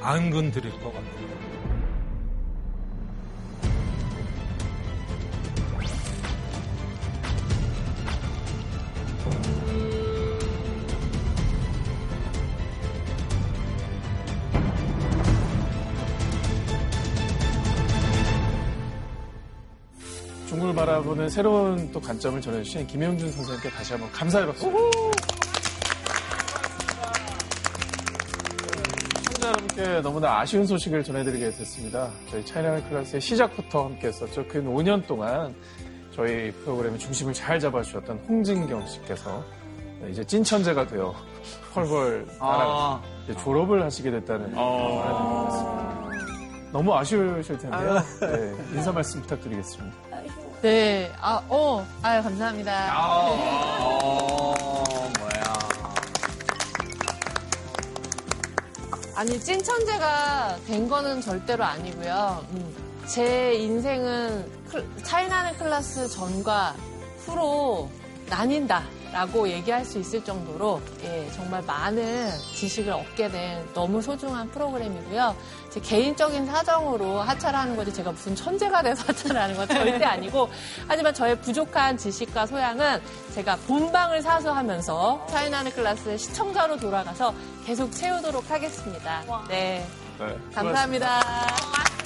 Speaker 6: 안 건드릴 것 같아요.
Speaker 14: 중국을 바라보는 새로운 또 관점을 전해주신 김영준 선생님께 다시 한번 감사의 박수. 여러분께 너무나 아쉬운 소식을 전해드리게 됐습니다. 저희 차이나는 클래스의 시작부터 함께 했었죠. 근 5년 동안 저희 프로그램의 중심을 잘 잡아주셨던 홍진경 씨께서 이제 찐천재가 되어 펄벌
Speaker 2: 아.
Speaker 14: 이제 졸업을 하시게 됐다는
Speaker 2: 아.
Speaker 14: 너무 아쉬우실 텐데요. 네, 인사 말씀 부탁드리겠습니다.
Speaker 12: 네, 아, 어, 아유, 감사합니다.
Speaker 2: 어,
Speaker 12: 아니, 찐천재가 된 거는 절대로 아니고요. 음, 제 인생은 클- 차이나는 클래스 전과 후로 나뉜다. 라고 얘기할 수 있을 정도로 예, 정말 많은 지식을 얻게 된 너무 소중한 프로그램이고요. 제 개인적인 사정으로 하차를 하는 거지 제가 무슨 천재가 돼서 하차를 하는 건 절대 아니고 하지만 저의 부족한 지식과 소양은 제가 본방을 사수하면서 차이나는 클래스 시청자로 돌아가서 계속 채우도록 하겠습니다. 네.
Speaker 14: 네,
Speaker 12: 감사합니다.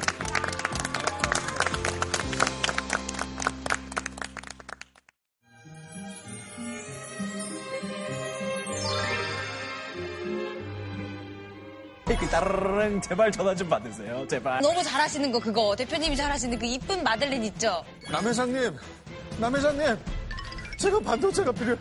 Speaker 10: 그 따르릉 제발 전화 좀 받으세요. 제발.
Speaker 5: 너무 잘하시는 거 그거 대표님이 잘하시는 그 이쁜 마들렌 있죠?
Speaker 14: 남 회장님, 남 회장님, 제가 반도체가 필요,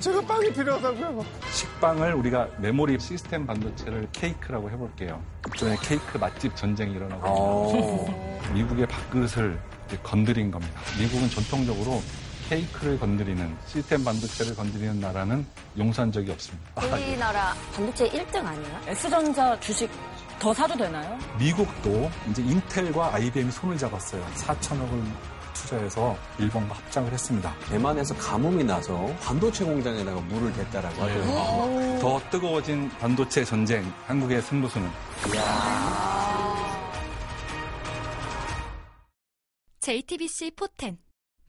Speaker 14: 제가 빵이 필요하다고요.
Speaker 16: 식빵을 우리가 메모리 시스템 반도체를 케이크라고 해볼게요. 일종의 케이크 맛집 전쟁이 일어나고 있습니다. 미국의 밥그릇을 건드린 겁니다. 미국은 전통적으로 케이크를 건드리는 시스템 반도체를 건드리는 나라는 용서한 적이 없습니다.
Speaker 17: 우리나라 반도체 1등 아니에요?
Speaker 3: S전자 주식 더 사도 되나요?
Speaker 16: 미국도 이제 인텔과 IBM이 손을 잡았어요. 4천억을 투자해서 일본과 합작을 했습니다.
Speaker 10: 대만에서 가뭄이 나서 반도체 공장에다가 물을 댔다라고 하더라고요.
Speaker 16: 더 뜨거워진 반도체 전쟁, 한국의 승부수는
Speaker 18: JTBC 포텐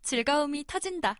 Speaker 18: 즐거움이 터진다.